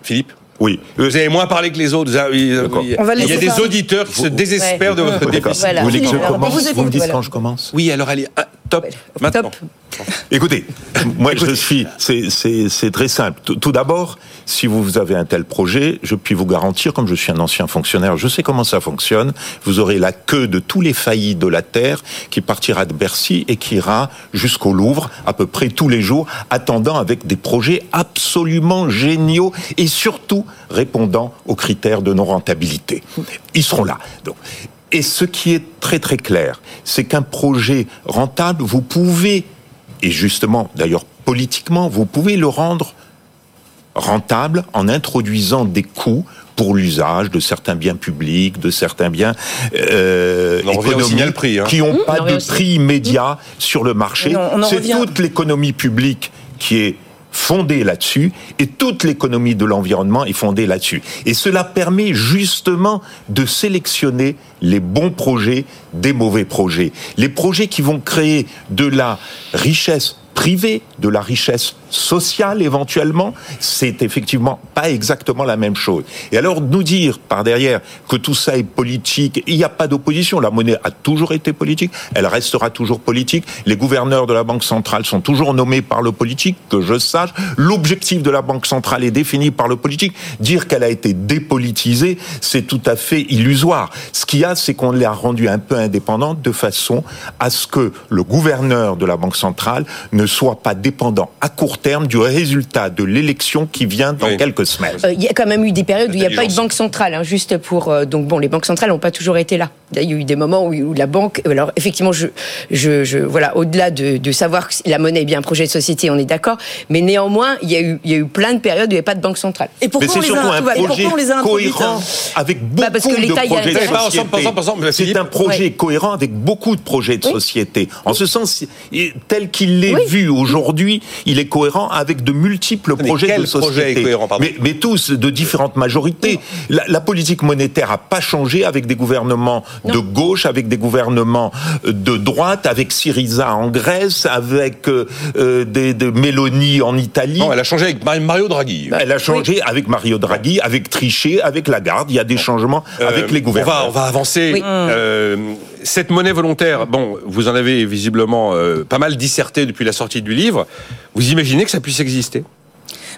Philippe oui. Vous avez moins parlé que les autres. Il y a, des auditeurs qui se désespèrent de votre déficit. Vous voulez que je commence Vous me dites quand je commence Oui, alors allez, ah, top, maintenant. *laughs* Écoutez, moi je suis, c'est très simple. Tout, d'abord, si vous avez un tel projet, je puis vous garantir, comme je suis un ancien fonctionnaire, je sais comment ça fonctionne. Vous aurez la queue de tous les faillis de la terre qui partira de Bercy et qui ira jusqu'au Louvre à peu près tous les jours, attendant avec des projets absolument géniaux et surtout répondant aux critères de non-rentabilité. Ils seront là. Donc, et ce qui est très très clair, c'est qu'un projet rentable, vous pouvez, et justement d'ailleurs politiquement, vous pouvez le rendre rentable en introduisant des coûts pour l'usage de certains biens publics, de certains biens euh, économiques prix, hein. qui n'ont pas de prix immédiat sur le marché. C'est toute l'économie publique qui est fondée là-dessus et toute l'économie de l'environnement est fondée là-dessus. Et cela permet justement de sélectionner les bons projets des mauvais projets. Les projets qui vont créer de la richesse privée, de la richesse sociale éventuellement, c'est effectivement pas exactement la même chose. Et alors nous dire par derrière que tout ça est politique, il n'y a pas d'opposition. La monnaie a toujours été politique, elle restera toujours politique. Les gouverneurs de la Banque centrale sont toujours nommés par le politique, que je sache. L'objectif de la Banque centrale est défini par le politique. Dire qu'elle a été dépolitisée, c'est tout à fait illusoire. Ce qu'il y a, c'est qu'on l'a rendue un peu indépendante de façon à ce que le gouverneur de la Banque centrale ne soit pas dépendant à court terme du résultat de l'élection qui vient dans quelques semaines. Euh, il y a quand même eu des périodes où il n'y a pas eu de banque centrale, hein, juste pour. Euh, donc bon, les banques centrales n'ont pas toujours été là. Il y a eu des moments où, la banque. Euh, alors effectivement, je, je, je voilà, au-delà de, de, savoir que la monnaie est bien un projet de société, on est d'accord. Mais néanmoins, il y a eu, il y a eu plein de périodes où il n'y avait pas de banque centrale. Et pourquoi, on les, a, un projet on les a cohérent avec beaucoup bah parce que de projets de société C'est un projet cohérent avec beaucoup de projets de société. En ce sens, tel qu'il est vu aujourd'hui, il est cohérent avec de multiples projets de société. mais, mais, tous de différentes majorités. La, la politique monétaire a pas changé avec des gouvernements de gauche, avec des gouvernements de droite, avec Syriza en Grèce, avec euh, euh des, de Mélanie en Italie. Non, elle a changé avec Mario Draghi. Elle a changé avec Mario Draghi, avec Trichet, avec Lagarde. Il y a des changements euh, avec les gouvernements. On va, on va avancer. Euh, cette monnaie volontaire, bon, vous en avez visiblement euh, pas mal disserté depuis la sortie du livre. Vous imaginez que ça puisse exister?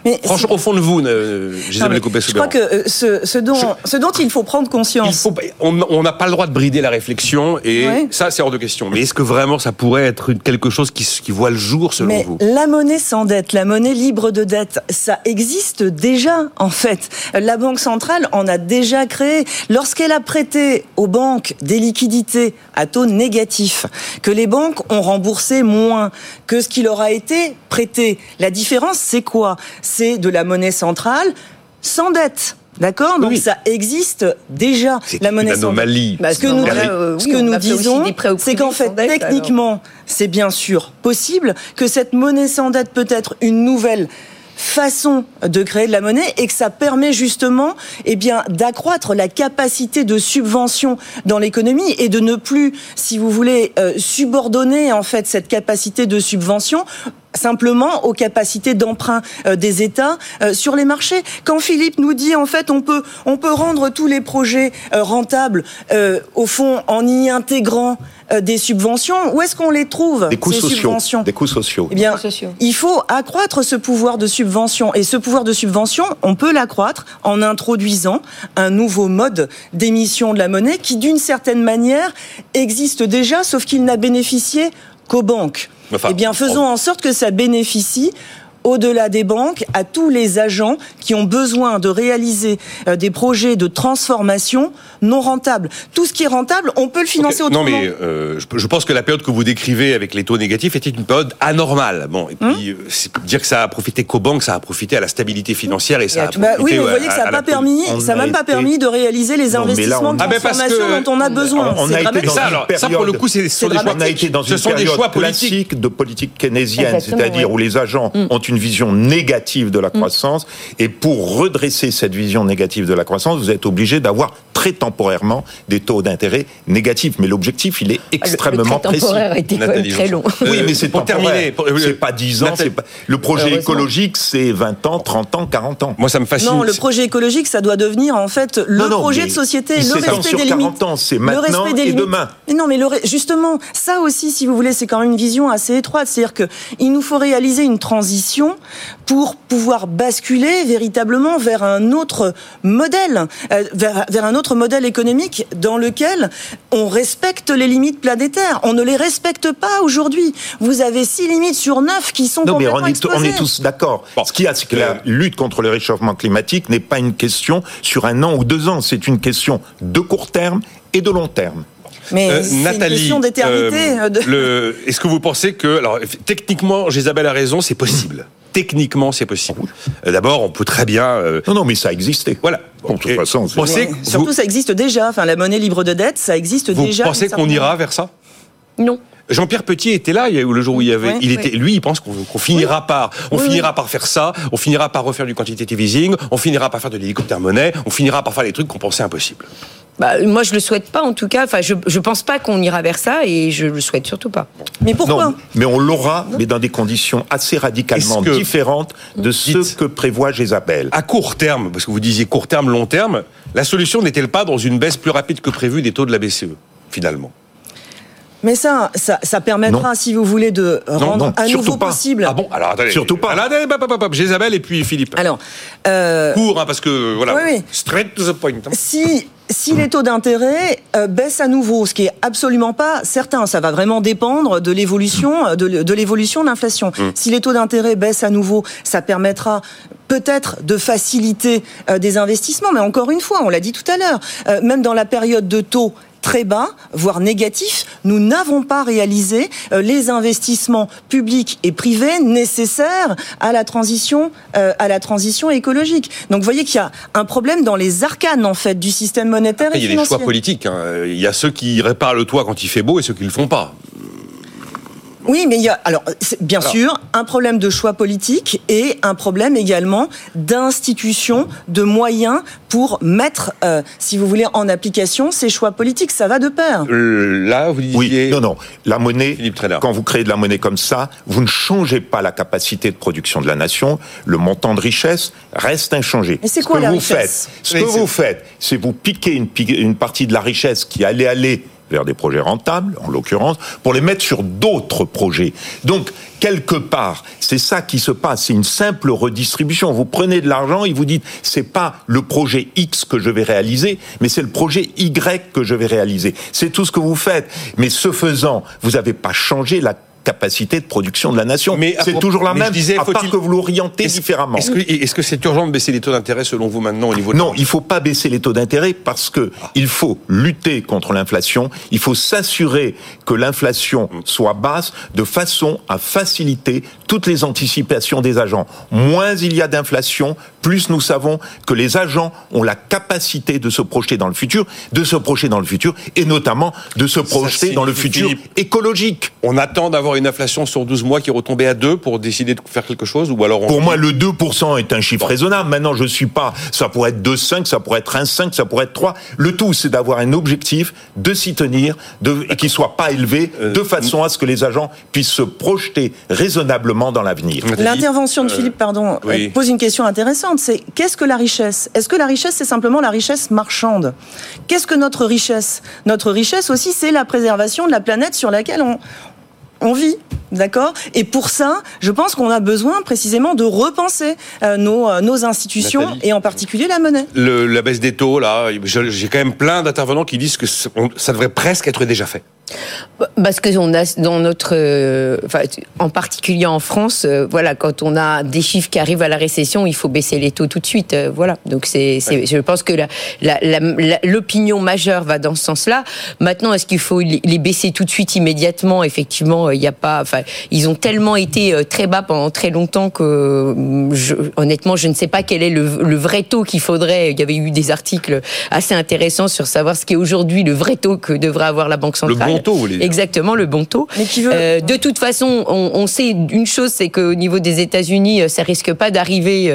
Mais Franchement, au fond de vous, euh, Gisèle Je crois que euh, ce, ce, dont, ce dont il faut prendre conscience. Il faut, on n'a pas le droit de brider la réflexion et ça, c'est hors de question. Mais est-ce que vraiment ça pourrait être quelque chose qui, qui voit le jour selon Mais vous? La monnaie sans dette, la monnaie libre de dette, ça existe déjà en fait. La Banque centrale en a déjà créé. Lorsqu'elle a prêté aux banques des liquidités à taux négatif, que les banques ont remboursé moins que ce qui leur a été prêté. La différence, c'est quoi? C'est de la monnaie centrale sans dette. D'accord Donc ça existe déjà, la monnaie une anomalie. Bah, ce que nous, ce que nous disons, c'est qu'en fait, techniquement, c'est bien sûr possible que cette monnaie sans dette peut être une nouvelle façon de créer de la monnaie et que ça permet justement eh bien d'accroître la capacité de subvention dans l'économie et de ne plus si vous voulez euh, subordonner en fait cette capacité de subvention simplement aux capacités d'emprunt euh, des États euh, sur les marchés. Quand Philippe nous dit en fait on peut on peut rendre tous les projets euh, rentables au fond en y intégrant des subventions, où est-ce qu'on les trouve Des coûts ces sociaux. Subventions des coûts sociaux. Eh bien, il faut accroître ce pouvoir de subvention et ce pouvoir de subvention, on peut l'accroître en introduisant un nouveau mode d'émission de la monnaie qui d'une certaine manière existe déjà sauf qu'il n'a bénéficié qu'aux banques eh bien, faisons en sorte que ça bénéficie au-delà des banques, à tous les agents qui ont besoin de réaliser euh, des projets de transformation non rentables. Tout ce qui est rentable, on peut le financer autrement. Non, mais euh, je pense que la période que vous décrivez avec les taux négatifs était une période anormale. Bon, et puis hum euh, dire que ça a profité qu'aux banques, ça a profité à la stabilité financière et ça a profité bah Oui, mais vous voyez que ça n'a pas permis, ça n'a même pas permis de réaliser les investissements de ah, transformation dont on a besoin. On, a été dans ça, alors, ça, pour le coup, c'est des choix. On a été dans une période classique de politique keynésienne, c'est-à-dire où les agents hum. ont une vision négative de la mm. croissance. Et pour redresser cette vision négative de la croissance, vous êtes obligé d'avoir très temporairement des taux d'intérêt négatifs. Mais l'objectif, il est ah, extrêmement le, précis. été très long. Oui, mais c'est pour terminer. C'est pas 10 ans. Pas... Le projet écologique, c'est 20 ans, 30 ans, 40 ans. Moi, ça me fascine. Non, le projet écologique, ça doit devenir en fait le projet de société, le respect des limites. c'est maintenant et demain. Mais non, mais le, justement, ça aussi, si vous voulez, c'est quand même une vision assez étroite. C'est-à-dire que il nous faut réaliser une transition pour pouvoir basculer véritablement vers un autre modèle, euh, vers, vers, un autre modèle économique dans lequel on respecte les limites planétaires. On ne les respecte pas aujourd'hui. Vous avez six limites sur neuf qui sont non, complètement mais on est, on est tous d'accord. Ce qu'il y a, c'est que la lutte contre le réchauffement climatique n'est pas une question sur un an ou deux ans. C'est une question de court terme et de long terme. Mais euh, c'est une question d'éternité. Euh, est-ce que vous pensez que, alors techniquement, Isabelle a raison, c'est possible techniquement c'est possible. Euh, d'abord, on peut très bien. Euh, non, non, mais ça existait. Voilà. de toute façon, surtout ça existe déjà. Enfin, la monnaie libre de dette, ça existe déjà. Vous pensez qu'on ira vers ça? Non. Jean-Pierre Petit était là, le jour où il y avait, il était, lui, il pense qu'on qu'on finira par, on Oui, finira par faire ça, on finira par refaire du quantitative easing, on finira par faire de l'hélicoptère monnaie, on finira par faire des trucs qu'on pensait impossibles. Bah, moi, je le souhaite pas, en tout cas. Enfin, je, je pense pas qu'on ira vers ça et je le souhaite surtout pas. Mais pourquoi Non, mais on l'aura, mais dans des conditions assez radicalement que- différentes de ce que prévoit Jézabel. À court terme, parce que vous disiez court terme, long terme, la solution n'est-elle pas dans une baisse plus rapide que prévu des taux de la BCE, finalement? Mais ça, ça, ça permettra, si vous voulez, de rendre non, à surtout nouveau pas. possible. Ah bon Alors attendez. Surtout pas. Alors, attendez, Jézabel et puis Philippe. Alors, euh, Court, hein, parce que voilà, Oui, oui. straight to the point. hein. si si les taux d'intérêt euh, baissent à nouveau, ce qui est absolument pas certain, ça va vraiment dépendre de l'évolution de, l- de l'évolution de l'inflation. Si les taux d'intérêt baissent à nouveau, ça permettra peut-être de faciliter euh, des investissements, mais encore une fois, on l'a dit tout à l'heure, euh, même dans la période de taux très bas, voire négatifs, nous n'avons pas réalisé euh, les investissements publics et privés nécessaires à la transition, euh, à la transition écologique. Donc, vous voyez qu'il y a un problème dans les arcanes en fait du système monétaire Après, et il y a des choix politiques. hein. Il y a ceux qui réparent le toit quand il fait beau et ceux qui le font pas. Oui, mais il y a alors bien Alors. sûr un problème de choix politique et un problème également d'institution, de moyens pour mettre, euh, si vous voulez, en application ces choix politiques. Ça va de pair. Euh, Là, vous Oui, disiez. non, non. La monnaie, quand vous créez de la monnaie comme ça, vous ne changez pas la capacité de production de la nation. Le montant de richesse reste inchangé. Mais c'est Ce quoi que la vous richesse? faites, Ce Mais que c'est- vous faites, c'est vous piquer une, pi- une partie de la richesse qui allait aller vers des projets rentables, en l'occurrence, pour les mettre sur d'autres projets. Donc, quelque part, c'est ça qui se passe. C'est une simple redistribution. Vous prenez de l'argent et vous dites, c'est pas le projet X que je vais réaliser, mais c'est le projet Y que je vais réaliser. C'est tout ce que vous faites. Mais ce faisant, vous n'avez pas changé la capacité de production de la nation. Mais C'est toujours la même, disais, à part que vous l'orientez différemment. Est-ce que est-ce que c'est urgent de baisser les taux d'intérêt selon vous maintenant au niveau de Non, il faut pas baisser les taux d'intérêt parce que il faut lutter contre l'inflation. Il faut s'assurer que l'inflation soit basse de façon à faciliter toutes les anticipations des agents. Moins il y a d'inflation, plus nous savons que les agents ont la capacité de se projeter dans le futur, de se projeter dans le futur et notamment de se projeter dans le futur écologique. On attend d'avoir une inflation sur 12 mois qui retombée à 2 pour décider de faire quelque chose ou alors on... Pour moi, le 2% est un chiffre raisonnable. Maintenant, je suis pas, ça pourrait être 2,5, ça pourrait être 1,5, ça pourrait être 3. Le tout, c'est d'avoir un objectif, de s'y tenir, de, et qui soit pas élevé, Euh, de façon à ce que les agents puissent se projeter raisonnablement dans l'avenir. L'intervention de Euh, Philippe, pardon, oui. euh, pose une question intéressante. C'est qu'est-ce que la richesse? Est-ce que la richesse, c'est simplement la richesse marchande? Qu'est-ce que notre richesse? Notre richesse aussi, c'est la préservation de la planète sur laquelle on, on vit. D'accord? Et pour ça, je pense qu'on a besoin précisément de repenser euh, nos, euh, nos institutions Nathalie et en particulier la monnaie. Le- la baisse des taux, là, j'ai quand même plein d'intervenants qui disent que ça devrait presque être déjà fait. Parce que on a dans notre, euh, enfin, en particulier en France, euh, voilà, quand on a des chiffres qui arrivent à la récession, il faut baisser les taux tout de suite, euh, voilà. Donc c'est, c'est- je pense que la- la- la- la- l'opinion majeure va dans ce sens-là. Maintenant, est-ce qu'il faut les baisser tout de suite, immédiatement? Effectivement, euh, il n'y a pas, enfin, ils ont tellement été euh, très bas pendant très longtemps que, euh, je- honnêtement, je ne sais pas quel est le, le vrai taux qu'il faudrait. Il y avait eu des articles assez intéressants sur savoir ce qui est aujourd'hui le vrai taux que devrait avoir la banque Le centrale. Bon taux, vous voulez dire Exactement, le bon taux. Mais qui veut- Euh, de toute façon, on, on sait une chose, c'est qu'au niveau des États-Unis, euh, ça risque pas d'arriver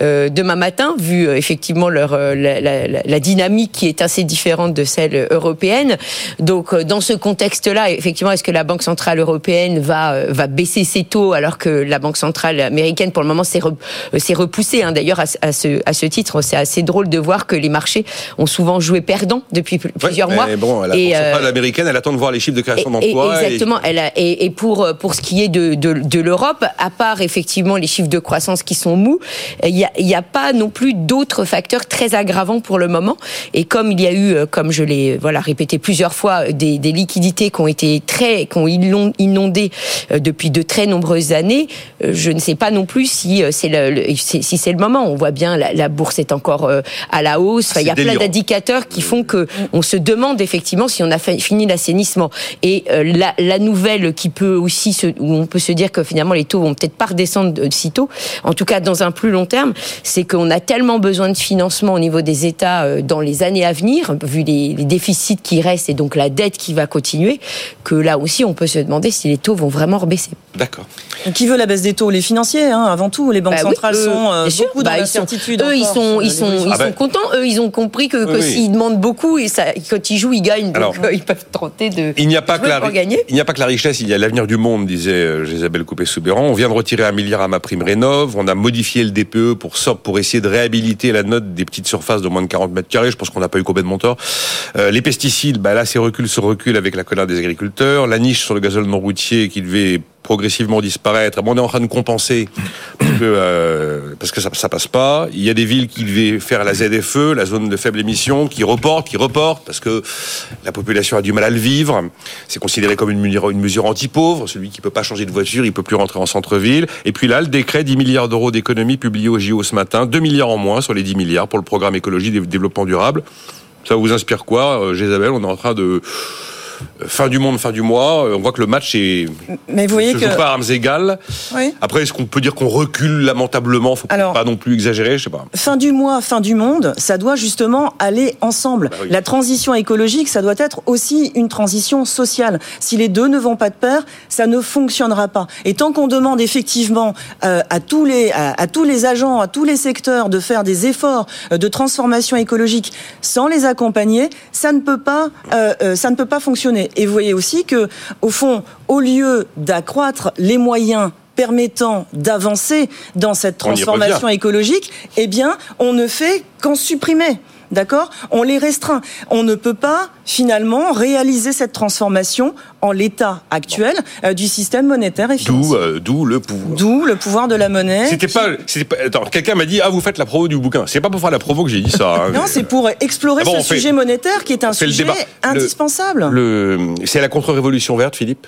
euh, demain matin, vu euh, effectivement leur la, la- la- la dynamique qui est assez différente de celle européenne. Donc, dans ce contexte-là, effectivement, est-ce que la Banque centrale européenne va va baisser ses taux alors que la Banque centrale américaine, pour le moment, s'est re- s'est repoussée. hein. D'ailleurs, à, ce- à ce à ce titre, c'est assez drôle de voir que les marchés ont souvent joué perdant depuis pl- plusieurs Ouais, mois. mais bon, la Et, Banque centrale euh, américaine, elle attend de voir les chiffres de création d'emplois. et- Exactement. Elle a, et, et pour pour ce qui est de, de, de l'Europe, à part effectivement les chiffres de croissance qui sont mous, il y a, y a pas non plus d'autres facteurs très aggravants pour le moment. Et comme il y a eu, euh, comme je l'ai voilà répété plusieurs fois, des, des liquidités qui ont été très, qui ont inond- inondé euh, depuis de très nombreuses années, euh, je ne sais pas non plus si euh, c'est le, si c'est le moment. On voit bien la, la bourse est encore euh, à la hausse. Enfin, il y a plein d'indicateurs qui font que on se demande effectivement si on a fini l'assainissement. Et euh, la, la, nouvelle qui peut aussi se, où on peut se dire que finalement les taux vont peut-être pas redescendre si tôt, en tout cas dans un plus long terme, c'est qu'on a tellement besoin de financement au niveau des États euh, dans les années à venir, vu les, les déficits qui restent et donc la dette qui va continuer, que là aussi on peut se demander si les taux vont vraiment rebaisser. D'accord. Qui veut la baisse des taux? Les financiers, hein, avant tout. Les banques bah centrales sont euh, beaucoup dans bah, l'incertitude. Eux, ils sont, ils sont, ils sont contents. Eux, ils ont compris que, que s'ils demandent beaucoup et ça, quand ils jouent, ils gagnent. Donc, ils peuvent tenter de. Il n'y a pas que la, gagner. Il n'y a pas que la richesse. Il y a l'avenir du monde, disait euh, Isabelle Coupé-Soubéran. On vient de retirer un milliard à ma prime rénov. On a modifié le DPE pour pour essayer de réhabiliter la note des petites surfaces de moins de 40 mètres carrés. Je pense qu'on n'a pas eu complètement tort. Euh, les pesticides, bah là, c'est recul sur recul avec la colère des agriculteurs. La niche sur le gazole non routier qui devait progressivement disparaître. Bon, on est en train de compenser parce que, euh, parce que ça, ça passe pas. Il y a des villes qui devaient faire la ZFE, la zone de faible émission, qui reportent, qui reportent parce que la population a du mal à le vivre. C'est considéré comme une mesure, une mesure anti-pauvre. Celui qui peut pas changer de voiture, il peut plus rentrer en centre-ville. Et puis là, le décret 10 milliards d'euros d'économie publié au JO ce matin, 2 milliards en moins sur les 10 milliards pour le programme écologie et développement durable. Ça vous inspire quoi, euh, Isabelle On est en train de fin du monde, fin du mois. Euh, on voit que le match est. Mais vous voyez se que. Joue pas à armes égales. Oui. Après, est-ce qu'on peut dire qu'on recule lamentablement? Faut Alors, pas non plus exagérer, je sais pas. Fin du mois, fin du monde, ça doit justement aller ensemble. Bah oui. La transition écologique, ça doit être aussi une transition sociale. Si les deux ne vont pas de pair, ça ne fonctionnera pas. Et tant qu'on demande effectivement euh, à tous les à, à, tous les agents, à tous les secteurs de faire des efforts euh, de transformation écologique sans les accompagner, ça ne peut pas euh ça ne peut pas fonctionner et vous voyez aussi que, au fond, au lieu d'accroître les moyens permettant d'avancer dans cette transformation écologique, eh bien, on ne fait qu'en supprimer. D'accord On les restreint. On ne peut pas finalement réaliser cette transformation en l'état actuel euh, du système monétaire et financier. Euh, d'où le pouvoir. D'où le pouvoir de la monnaie. C'était pas, pas. Attends, quelqu'un m'a dit ah vous faites la promo du bouquin. C'est pas pour faire la promo que j'ai dit ça. Hein, non, c'est pour explorer ah bon, ce sujet monétaire qui est un sujet indispensable. Le, le c'est la contre-révolution verte, Philippe?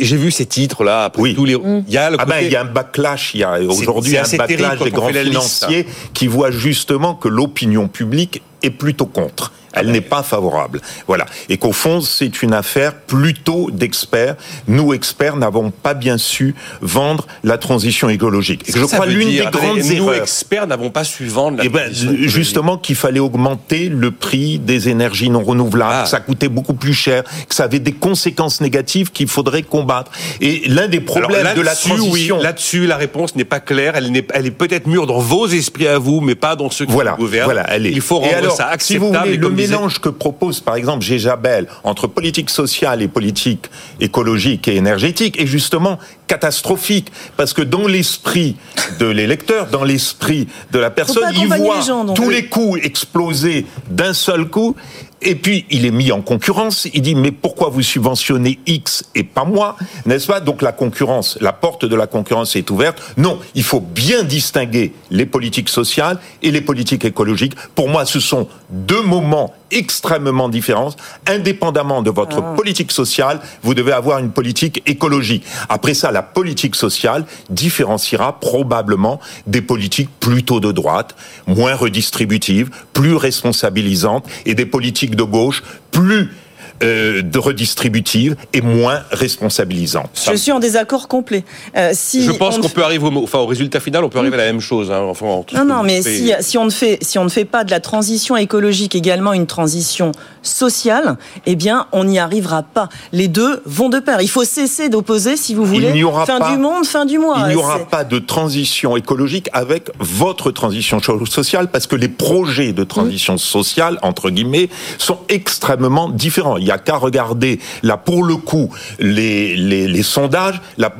J'ai vu ces titres là. Après oui. tous les. Il y a le côté... ah ben, il y a un backlash. Il y a aujourd'hui un backlash des grands financiers qui voient justement que l'opinion publique est plutôt contre. Elle n'est pas favorable. Voilà. Et qu'au fond, c'est une affaire plutôt d'experts. Nous, experts, n'avons pas bien su vendre la transition écologique. Et je crois l'une des grandes erreurs. Nous, experts, n'avons pas su vendre la eh ben, transition écologique. Justement, qu'il fallait augmenter le prix des énergies non renouvelables, ah. que ça coûtait beaucoup plus cher, que ça avait des conséquences négatives qu'il faudrait combattre. Et l'un des problèmes de la transition... Oui, là-dessus, la réponse n'est pas claire. Elle, est, elle est peut-être mûre dans vos esprits à vous, mais pas dans ceux qui voilà, vous gouvernent. Voilà, elle est. Il faut rendre alors, ça acceptable. Si vous voulez, le mélange que propose par exemple Géjabel entre politique sociale et politique écologique et énergétique est justement catastrophique parce que dans l'esprit de l'électeur, dans l'esprit de la personne, il voit les gens, tous les coûts exploser d'un seul coup et puis, il est mis en concurrence. Il dit, mais pourquoi vous subventionnez X et pas moi N'est-ce pas? Donc la concurrence, la porte de la concurrence est ouverte. Non, il faut bien distinguer les politiques sociales et les politiques écologiques. Pour moi, ce sont deux moments extrêmement différents. Indépendamment de votre ah. politique sociale, vous devez avoir une politique écologique. Après ça, la politique sociale différenciera probablement des politiques plutôt de droite, moins redistributives, plus responsabilisantes et des politiques de gauche plus euh, de redistributive et moins responsabilisante. Je suis en désaccord complet. Euh, si je pense qu'on peut arriver au, enfin, au résultat final, on peut arriver à la même chose. Hein, enfin, non, non, mais si, si, on ne fait, si on ne fait pas de la transition écologique également une transition sociale, eh bien, on n'y arrivera pas. Les deux vont de pair. Il faut cesser d'opposer, si vous voulez, fin pas, du monde, fin du mois. Il n'y aura pas de transition écologique avec votre transition sociale parce que les projets de transition mmh. sociale, entre guillemets, sont extrêmement différents. Il n'y a qu'à regarder, là, pour le coup, les, les, les sondages. Là,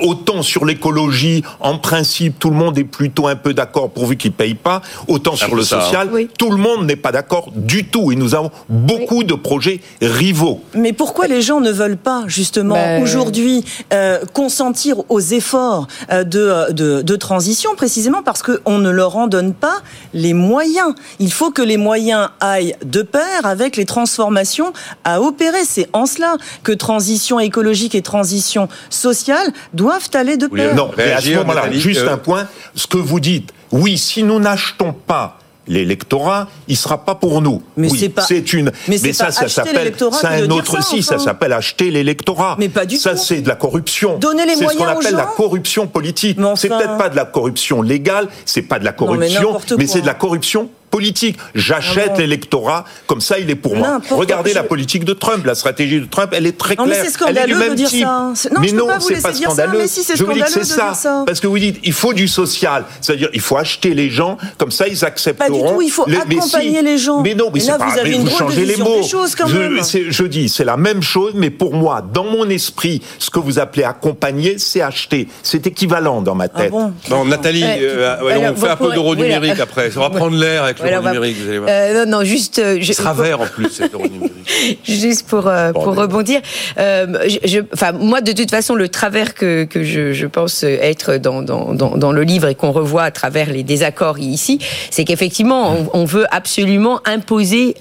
autant sur l'écologie, en principe, tout le monde est plutôt un peu d'accord pourvu qu'ils ne payent pas. Autant sur le ça. social, oui. tout le monde n'est pas d'accord du tout. Et nous avons beaucoup oui. de projets rivaux. Mais pourquoi les gens ne veulent pas, justement, ben... aujourd'hui, euh, consentir aux efforts euh, de, de, de, transition, précisément parce qu'on ne leur en donne pas les moyens. Il faut que les moyens aillent de pair avec les transformations à opérer. C'est en cela que transition écologique et transition sociale doivent aller de pair. non, mais à ce moment-là, juste euh... un point. Ce que vous dites, oui, si nous n'achetons pas l'électorat, il sera pas pour nous. Mais oui, c'est pas- c'est une. mais c'est ça, pas ça s'appelle. C'est un autre ça, si, ça enfin. s'appelle acheter l'électorat. Mais pas du Ça, tout. c'est de la corruption. Donner les C'est ce qu'on moyens appelle la corruption politique. Mais C'est enfin. peut-être pas de la corruption légale, c'est pas de la Non, mais corruption, mais c'est de la corruption politique. J'achète Ah l'électorat, comme ça il est pour moi. Regardez la politique de Trump, la stratégie de Trump, elle est très Non, mais claire. c'est elle est du scandaleux de même dire type. ça. Non, mais je non, pas vous c'est laisser pas dire ça, scandaleux. mais si, c'est je vous dis que c'est scandaleux de ça. dire ça. Parce que vous dites, il faut du social. C'est-à-dire, il faut acheter les gens, comme ça ils accepteront. Pas du tout, il faut les- accompagner les gens. Mais non, mais, là, pas, vous avez mais une vous drôle de changez les mots. choses, quand je, même. je dis, c'est la même chose, mais pour moi, dans mon esprit, ce que vous appelez accompagner, c'est acheter. C'est équivalent dans ma tête. Ah bon Non, Nathalie, Ouais, euh, on fait un peu d'euro numérique après. Ça va prendre l'air avec Va- numérique, vous allez voir. Euh, non, non, juste. euh, je- Il sera vert en plus, cet numérique. *laughs* Juste pour euh, pour rebondir, je, je- enfin moi de toute façon le travers que que je, je pense être dans, dans dans dans le livre et qu'on revoit à travers les désaccords ici, c'est qu'effectivement on, on veut absolument imposer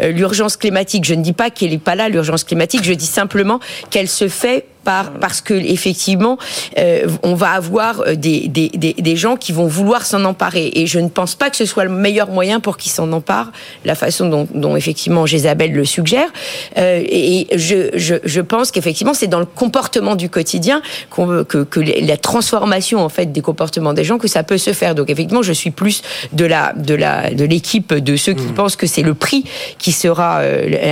l'urgence climatique. Je ne dis pas qu'elle n'est pas là l'urgence climatique, je dis simplement qu'elle se fait par, parce que effectivement, euh, on va avoir euh, des, des, des, des gens qui vont vouloir s'en emparer. Et je ne pense pas que ce soit le meilleur moyen pour qu'ils s'en emparent, la façon dont, dont effectivement Jézabel le suggère. Euh, et je, je, je pense qu'effectivement, c'est dans le comportement du quotidien veut- que, que la transformation en fait des comportements des gens que ça peut se faire. Donc effectivement, je suis plus de la de la de l'équipe de ceux qui pensent que c'est le prix qui sera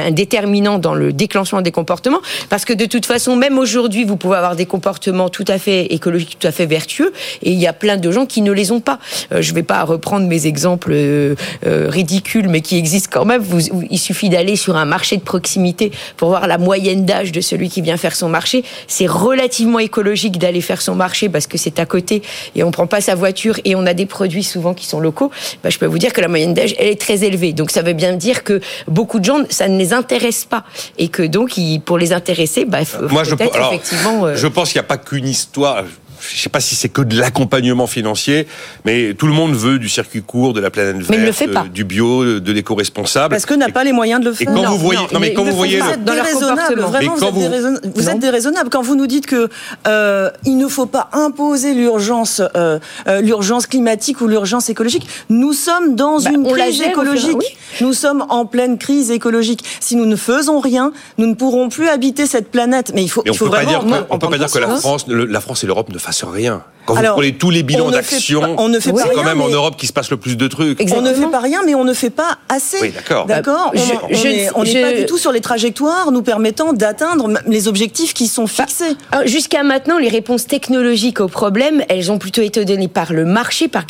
un déterminant dans le déclenchement des comportements, parce que de toute façon, même aujourd'hui, vous pouvez avoir des comportements tout à fait écologiques, tout à fait vertueux, et il y a plein de gens qui ne les ont pas. Euh, je ne vais pas reprendre mes exemples euh, euh, ridicules, mais qui existent quand même. Vous, il suffit d'aller sur un marché de proximité pour voir la moyenne d'âge de celui qui vient faire son marché. C'est relativement écologique d'aller faire son marché parce que c'est à côté et on prend pas sa voiture et on a des produits souvent qui sont locaux. Bah, je peux vous dire que la moyenne d'âge elle est très élevée. Donc ça veut bien dire que beaucoup de gens ça ne les intéresse pas et que donc pour les intéresser, bah, faut- Moi, je, peut-être alors, effectivement. euh, je pense qu'il n'y a pas qu'une histoire. Je sais pas si c'est que de l'accompagnement financier, mais tout le monde veut du circuit court, de la planète verte, Mais il ne le fait pas. euh, du bio, de l'éco-responsable. Parce que n'a pas les moyens de le Et faire. quand Non, vous voyez, non, non, mais quand vous voyez. Vous le- êtes déraisonnable, vraiment, vous quand êtes, vous déraisonnable quand vous nous dites que euh, il ne faut pas imposer l'urgence, euh, l'urgence climatique ou l'urgence écologique. Nous sommes dans Bah, une crise gère écologique. Nous sommes en pleine crise écologique. Si nous ne faisons rien, nous ne pourrons plus habiter cette planète. Mais il faut, mais on il faut peut pas vraiment dire que, en on peut prendre pas dire que la. France, la France et l'Europe ne fassent rien. Quand vous Alors, prenez tous les bilans d'action, pas- on ne fait c'est quand rien, même en Europe qu'il se passe le plus de trucs. On ne fait pas rien, mais on ne fait pas assez. Oui, d'accord. D'accord. Bah, On- n'est pas du tout sur les trajectoires nous permettant d'atteindre les objectifs qui sont fixés. Alors, Ah, Jusqu'à maintenant, les réponses technologiques aux problèmes, elles ont plutôt été données par le marché par,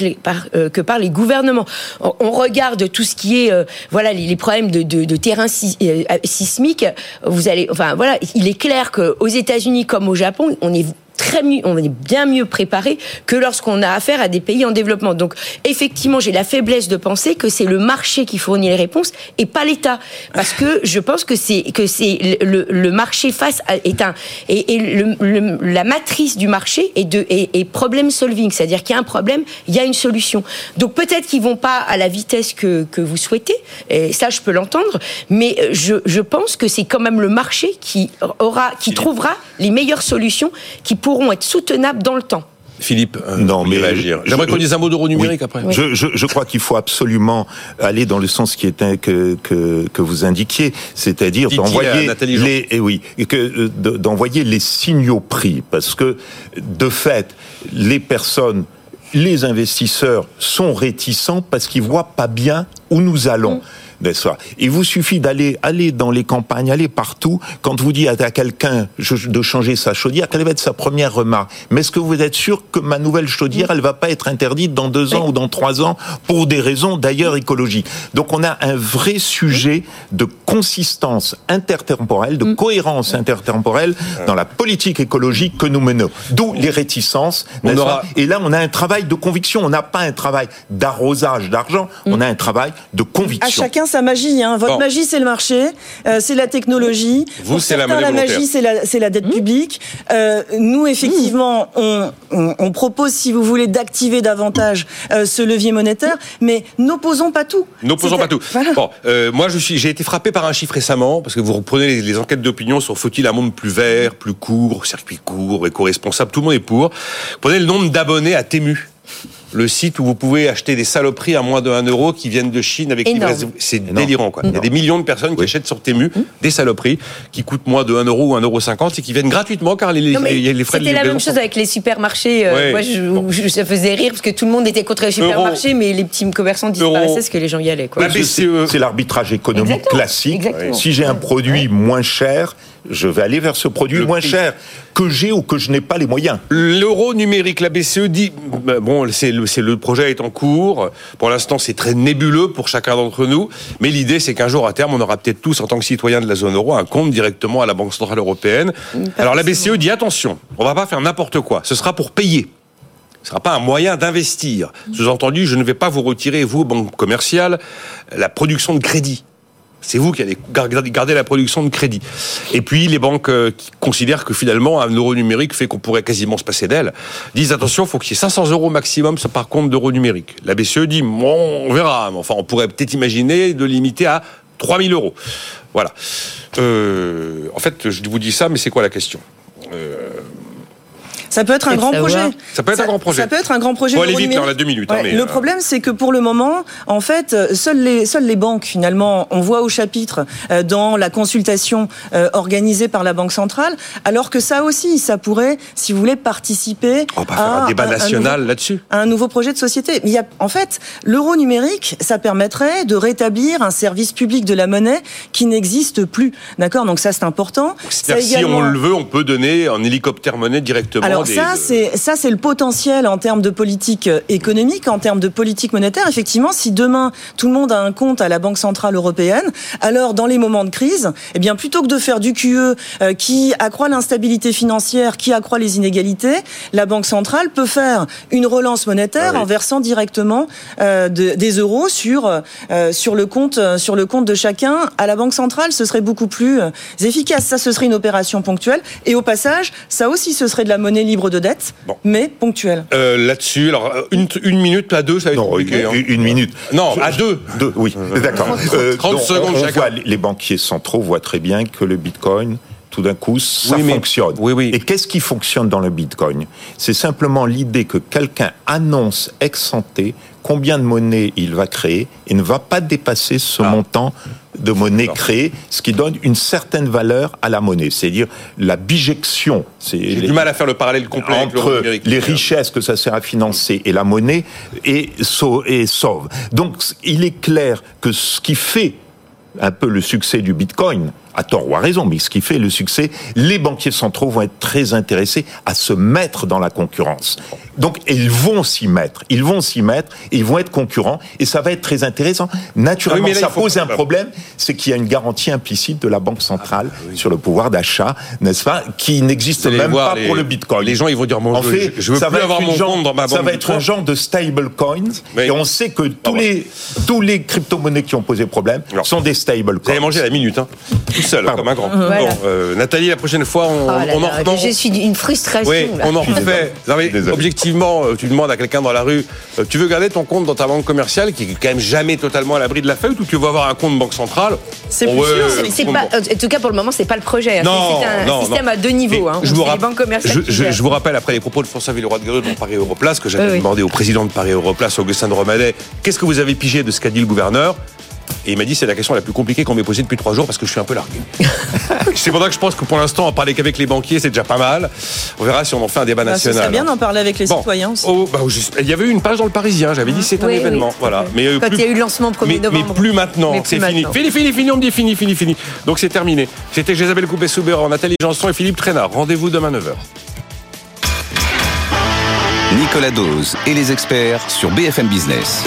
euh, que par les gouvernements. On, on regarde tout ce qui est, euh, voilà, les, les problèmes de, de, de terrain si- euh, sismique. Vous allez, enfin voilà, il est clair qu'aux États-Unis comme au Japon, on est très mieux, on est bien mieux préparé que lorsqu'on a affaire à des pays en développement. Donc, effectivement, j'ai la faiblesse de penser que c'est le marché qui fournit les réponses et pas l'État, parce que je pense que c'est que c'est le, marché face à, est un et, et le, le- la matrice du marché est de est, est problem solving, c'est-à-dire qu'il y a un problème, il y a une solution. Donc peut-être qu'ils vont pas à la vitesse que que vous souhaitez, et ça je peux l'entendre, mais je je pense que c'est quand même le marché qui aura qui trouvera les meilleures solutions qui pourront être soutenables dans le temps. Philippe, euh, Non, mais J'aimerais qu'on dise un mot d'euro numérique Oui. après. Je, je, je crois qu'il faut absolument aller dans le sens qui était que que, que vous indiquiez, c'est-à-dire d'envoyer les et oui et que euh, de- d'envoyer les signaux prix parce que de fait les personnes les investisseurs sont réticents parce qu'ils voient pas bien où nous allons. N'est-ce pas Il vous suffit d'aller aller dans les campagnes, aller partout. Quand vous dites à quelqu'un de changer sa chaudière, quelle va être sa première remarque? Mais est-ce que vous êtes sûr que ma nouvelle chaudière, elle va pas être interdite dans deux ans ou dans trois ans pour des raisons d'ailleurs écologiques? Donc on a un vrai sujet de consistance intertemporelle, de cohérence intertemporelle dans la politique écologique que nous menons. D'où les réticences. Aura- pas? Et là, on a un travail de conviction. On n'a pas un travail d'arrosage d'argent. On a un travail de À conviction. Chacun sa magie. Hein. Votre Bon. magie, c'est le marché, euh, c'est la technologie. Vous, c'est la volontaire. magie, c'est la, c'est la dette publique. Euh, nous, effectivement, on, on, on propose, si vous voulez, d'activer davantage euh, ce levier monétaire, mais n'opposons pas tout. N'opposons pas tout. Voilà. Bon, euh, moi, je suis, j'ai été frappé par un chiffre récemment parce que vous reprenez les, les enquêtes d'opinion sur faut-il un monde plus vert, plus court, circuit court, éco-responsable, tout le monde est pour. Prenez le nombre d'abonnés à Tému. Le site où vous pouvez acheter des saloperies à moins de 1 euro qui viennent de Chine avec. C'est délirant, quoi. Il y a des millions de personnes qui achètent sur Temu des saloperies qui coûtent moins de 1 euro ou 1 euro 50 et qui viennent gratuitement car les, Non, les, les frais de C'était la livraison même sont- chose avec les supermarchés. euh, Ouais. Moi, je, où je- ça faisait rire parce que tout le monde était contre les supermarchés, mais les petits commerçants disparaissaient parce que les gens y allaient. Quoi. La C'est- BCE. C'est l'arbitrage économique Exactement, classique. exactement. Si j'ai un produit moins cher, je vais aller vers ce produit Le moins prix. cher que j'ai ou que je n'ai pas les moyens. L'euro numérique, la BCE dit, bah, bon, c'est le, c'est le projet est en cours. Pour l'instant, c'est très nébuleux pour chacun d'entre nous. Mais l'idée, c'est qu'un jour, à terme, on aura peut-être tous, en tant que citoyens de la zone euro, un compte directement à la Banque Centrale Européenne. Alors, la BCE dit, attention, on va pas faire n'importe quoi. Ce sera pour payer. Ce sera pas un moyen d'investir. Sous-entendu, je ne vais pas vous retirer, vous, banque commerciale, la production de crédit. C'est vous qui allez gar- garder la production de crédit. Et puis les banques euh, qui considèrent que finalement un euro numérique fait qu'on pourrait quasiment se passer d'elle, disent attention, il faut qu'il y ait 500 euros maximum par compte d'euros numérique. La BCE dit on verra, mais enfin on pourrait peut-être imaginer de limiter à 3000 euros. Voilà. Euh, en fait, je vous dis ça, mais c'est quoi la question? Ça peut être un grand projet. Ça peut être un grand projet. Ça peut être un grand projet. Faut aller vite, on a deux minutes, hein, mais, le euh, problème, c'est que pour le moment, en fait, euh, seules les, seules les banques, finalement, on voit au chapitre euh, dans la consultation euh, organisée par la Banque centrale, alors que ça aussi, ça pourrait, si vous voulez, participer On va pas faire à un débat un national nouveau- là-dessus. à un nouveau projet de société. Mais il y a, en fait, l'euro numérique, ça permettrait de rétablir un service public de la monnaie qui n'existe plus. D'accord? Donc ça, c'est important. Si on le veut, on peut donner en hélicoptère monnaie directement. alors des- ça, c'est ça, c'est le potentiel en termes de politique euh, économique, en termes de politique monétaire. Effectivement, si demain tout le monde a un compte à la Banque centrale européenne, alors dans les moments de crise, eh bien plutôt que de faire du QE euh, qui accroît l'instabilité financière, qui accroît les inégalités, la Banque centrale peut faire une relance monétaire Ah oui. en versant directement euh, de- des euros sur euh, sur le compte sur le compte de chacun à la Banque centrale. Ce serait beaucoup plus efficace. Ça, ce serait une opération ponctuelle. Et au passage, ça aussi, ce serait de la monnaie libre de dette, Bon. mais ponctuelle. Euh, Là-dessus, alors euh, une, une minute à deux, ça va être Non, une, compliqué. hein. une minute. Non, à deux. Deux, oui, d'accord. *laughs* 30 donc, secondes on, on chacun. voit, les banquiers centraux voient très bien que le Bitcoin, tout d'un coup, ça Oui, mais- fonctionne. oui, oui. Et qu'est-ce qui fonctionne dans le Bitcoin? C'est simplement l'idée que quelqu'un annonce ex ante combien de monnaie il va créer et ne va pas dépasser ce Ah. montant de monnaie créée, ce qui donne une certaine valeur à la monnaie. C'est-à-dire la bijection. J'ai du mal à faire le parallèle complet avec entre les richesses que ça sert à financer et la monnaie et, et sauve. Donc il est clair que ce qui fait un peu le succès du Bitcoin, à tort ou à raison, mais ce qui fait le succès, les banquiers centraux vont être très intéressés à se mettre dans la concurrence. Donc ils vont s'y mettre, ils vont s'y mettre, et ils vont être concurrents, et ça va être très intéressant. Naturellement, Oui, là, ça pose un problème, c'est qu'il y a une garantie implicite de la Banque centrale sur le pouvoir d'achat, n'est-ce pas, qui n'existe même voir, pas les- pour le Bitcoin. les gens, ils vont dire, bon, en fait, je veux ça plus va avoir mon genre- compte dans ma Ça banque va être un genre de stable coins, Oui. et on sait que tous les tous les crypto-monnaies qui ont posé problème sont des stable Vous allez manger à la minute, hein, seul, Pardon. comme un grand. Voilà. Bon, euh, Nathalie, la prochaine fois, on, Oh là on en là, reprend. je suis d'une frustration. Oui, là. on en refait. Non, mais Désolé. objectivement, euh, tu demandes à quelqu'un dans la rue, euh, tu veux garder ton compte dans ta banque commerciale, qui est quand même jamais totalement à l'abri de la feuille, ou tu veux avoir un compte banque centrale? C'est plus ouais, sûr, pas, en tout cas, pour le moment, c'est pas le projet. hein. Non, c'est un non, système non. à deux niveaux. Hein. je, vous les rapp- banques commerciales je, qui je- gèrent. je vous rappelle, après les propos de François Villeroy de Gallo dans Paris Europlace, que j'avais oui. demandé au président de Paris Europlace, Augustin de Romanet, qu'est-ce que vous avez pigé de ce qu'a dit le gouverneur? Et il m'a dit c'est la question la plus compliquée qu'on m'ait posée depuis trois jours parce que je suis un peu largué. *laughs* c'est pour ça que je pense que pour l'instant, en parler qu'avec les banquiers, c'est déjà pas mal. On verra si on en fait un débat Bah, ce national. serait bien d'en parler avec les Bon. citoyens aussi. Oh, bah, je- il y avait eu une page dans le Parisien, j'avais dit c'est un Oui, événement. voilà. fait. Mais, euh, Quand plus- il y a eu le lancement 1er mais, mais novembre. plus maintenant, c'est fini. Fini, fini, fini, on me dit fini, fini, fini. Donc c'est terminé. C'était Isabelle Coupé-Soubert, Nathalie Janson et Philippe Trainard. Rendez-vous demain 9h. Nicolas Dose et les experts sur BFM Business.